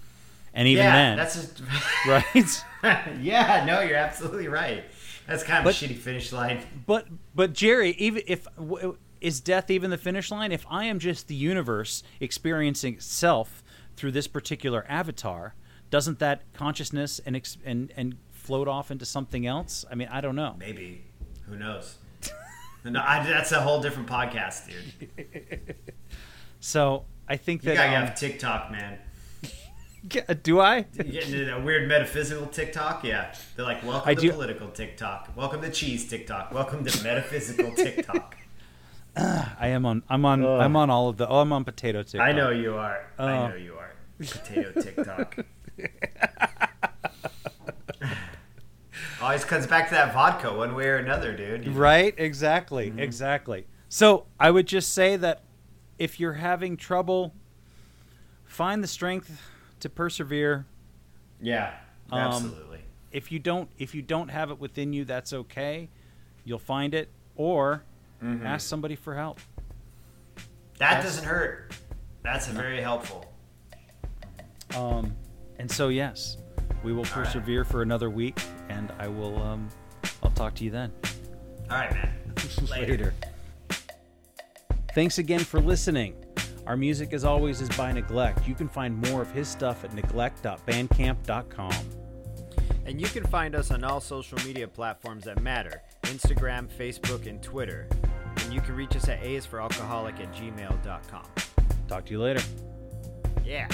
Speaker 1: and even
Speaker 2: yeah,
Speaker 1: then,
Speaker 2: that's just, [laughs]
Speaker 1: right? [laughs]
Speaker 2: yeah. No, you're absolutely right. That's kind of
Speaker 1: But-
Speaker 2: a shitty finish line.
Speaker 1: But but Jerry, even if w- is death even the finish line? If I am just the universe experiencing itself through this particular avatar, doesn't that consciousness and ex- and and float off into something else? I mean, I don't know.
Speaker 2: Maybe. Who knows? [laughs] no, I, that's a whole different podcast, dude. [laughs]
Speaker 1: So I think
Speaker 2: You
Speaker 1: that
Speaker 2: gotta
Speaker 1: um,
Speaker 2: have TikTok, man. [laughs]
Speaker 1: Do I?
Speaker 2: You get into that weird metaphysical TikTok? Yeah. They're like, welcome
Speaker 1: I
Speaker 2: to
Speaker 1: do-
Speaker 2: political TikTok. Welcome to cheese TikTok. Welcome to metaphysical TikTok. [sighs]
Speaker 1: I am on. I'm on. I'm on all of the. Oh, I'm on potato TikTok.
Speaker 2: I know you are. I
Speaker 1: Oh.
Speaker 2: know you are. Potato TikTok. [laughs] Always comes back to that vodka one way or another, dude.
Speaker 1: Right? Exactly.
Speaker 2: Mm-hmm.
Speaker 1: Exactly. So I would just say that if you're having trouble, find the strength to persevere.
Speaker 2: Yeah.
Speaker 1: Um,
Speaker 2: Absolutely.
Speaker 1: If you don't, if you don't have it within you, that's okay. You'll find it, or
Speaker 2: Mm-hmm.
Speaker 1: ask somebody for help.
Speaker 2: that
Speaker 1: that's-
Speaker 2: doesn't hurt. That's very helpful.
Speaker 1: Um, and so yes, we will
Speaker 2: right.
Speaker 1: persevere for another week, and I will. Um, I'll talk to you then.
Speaker 2: All right, man. [laughs] Later.
Speaker 1: Thanks again for listening. Our music, as always, is by Neglect. You can find more of his stuff at neglect.bandcamp.com.
Speaker 3: And you can find us on all social media platforms that matter Instagram, Facebook, and Twitter. And you can reach us at aisforalcoholic at gmail.com.
Speaker 1: Talk to you later.
Speaker 3: Yeah.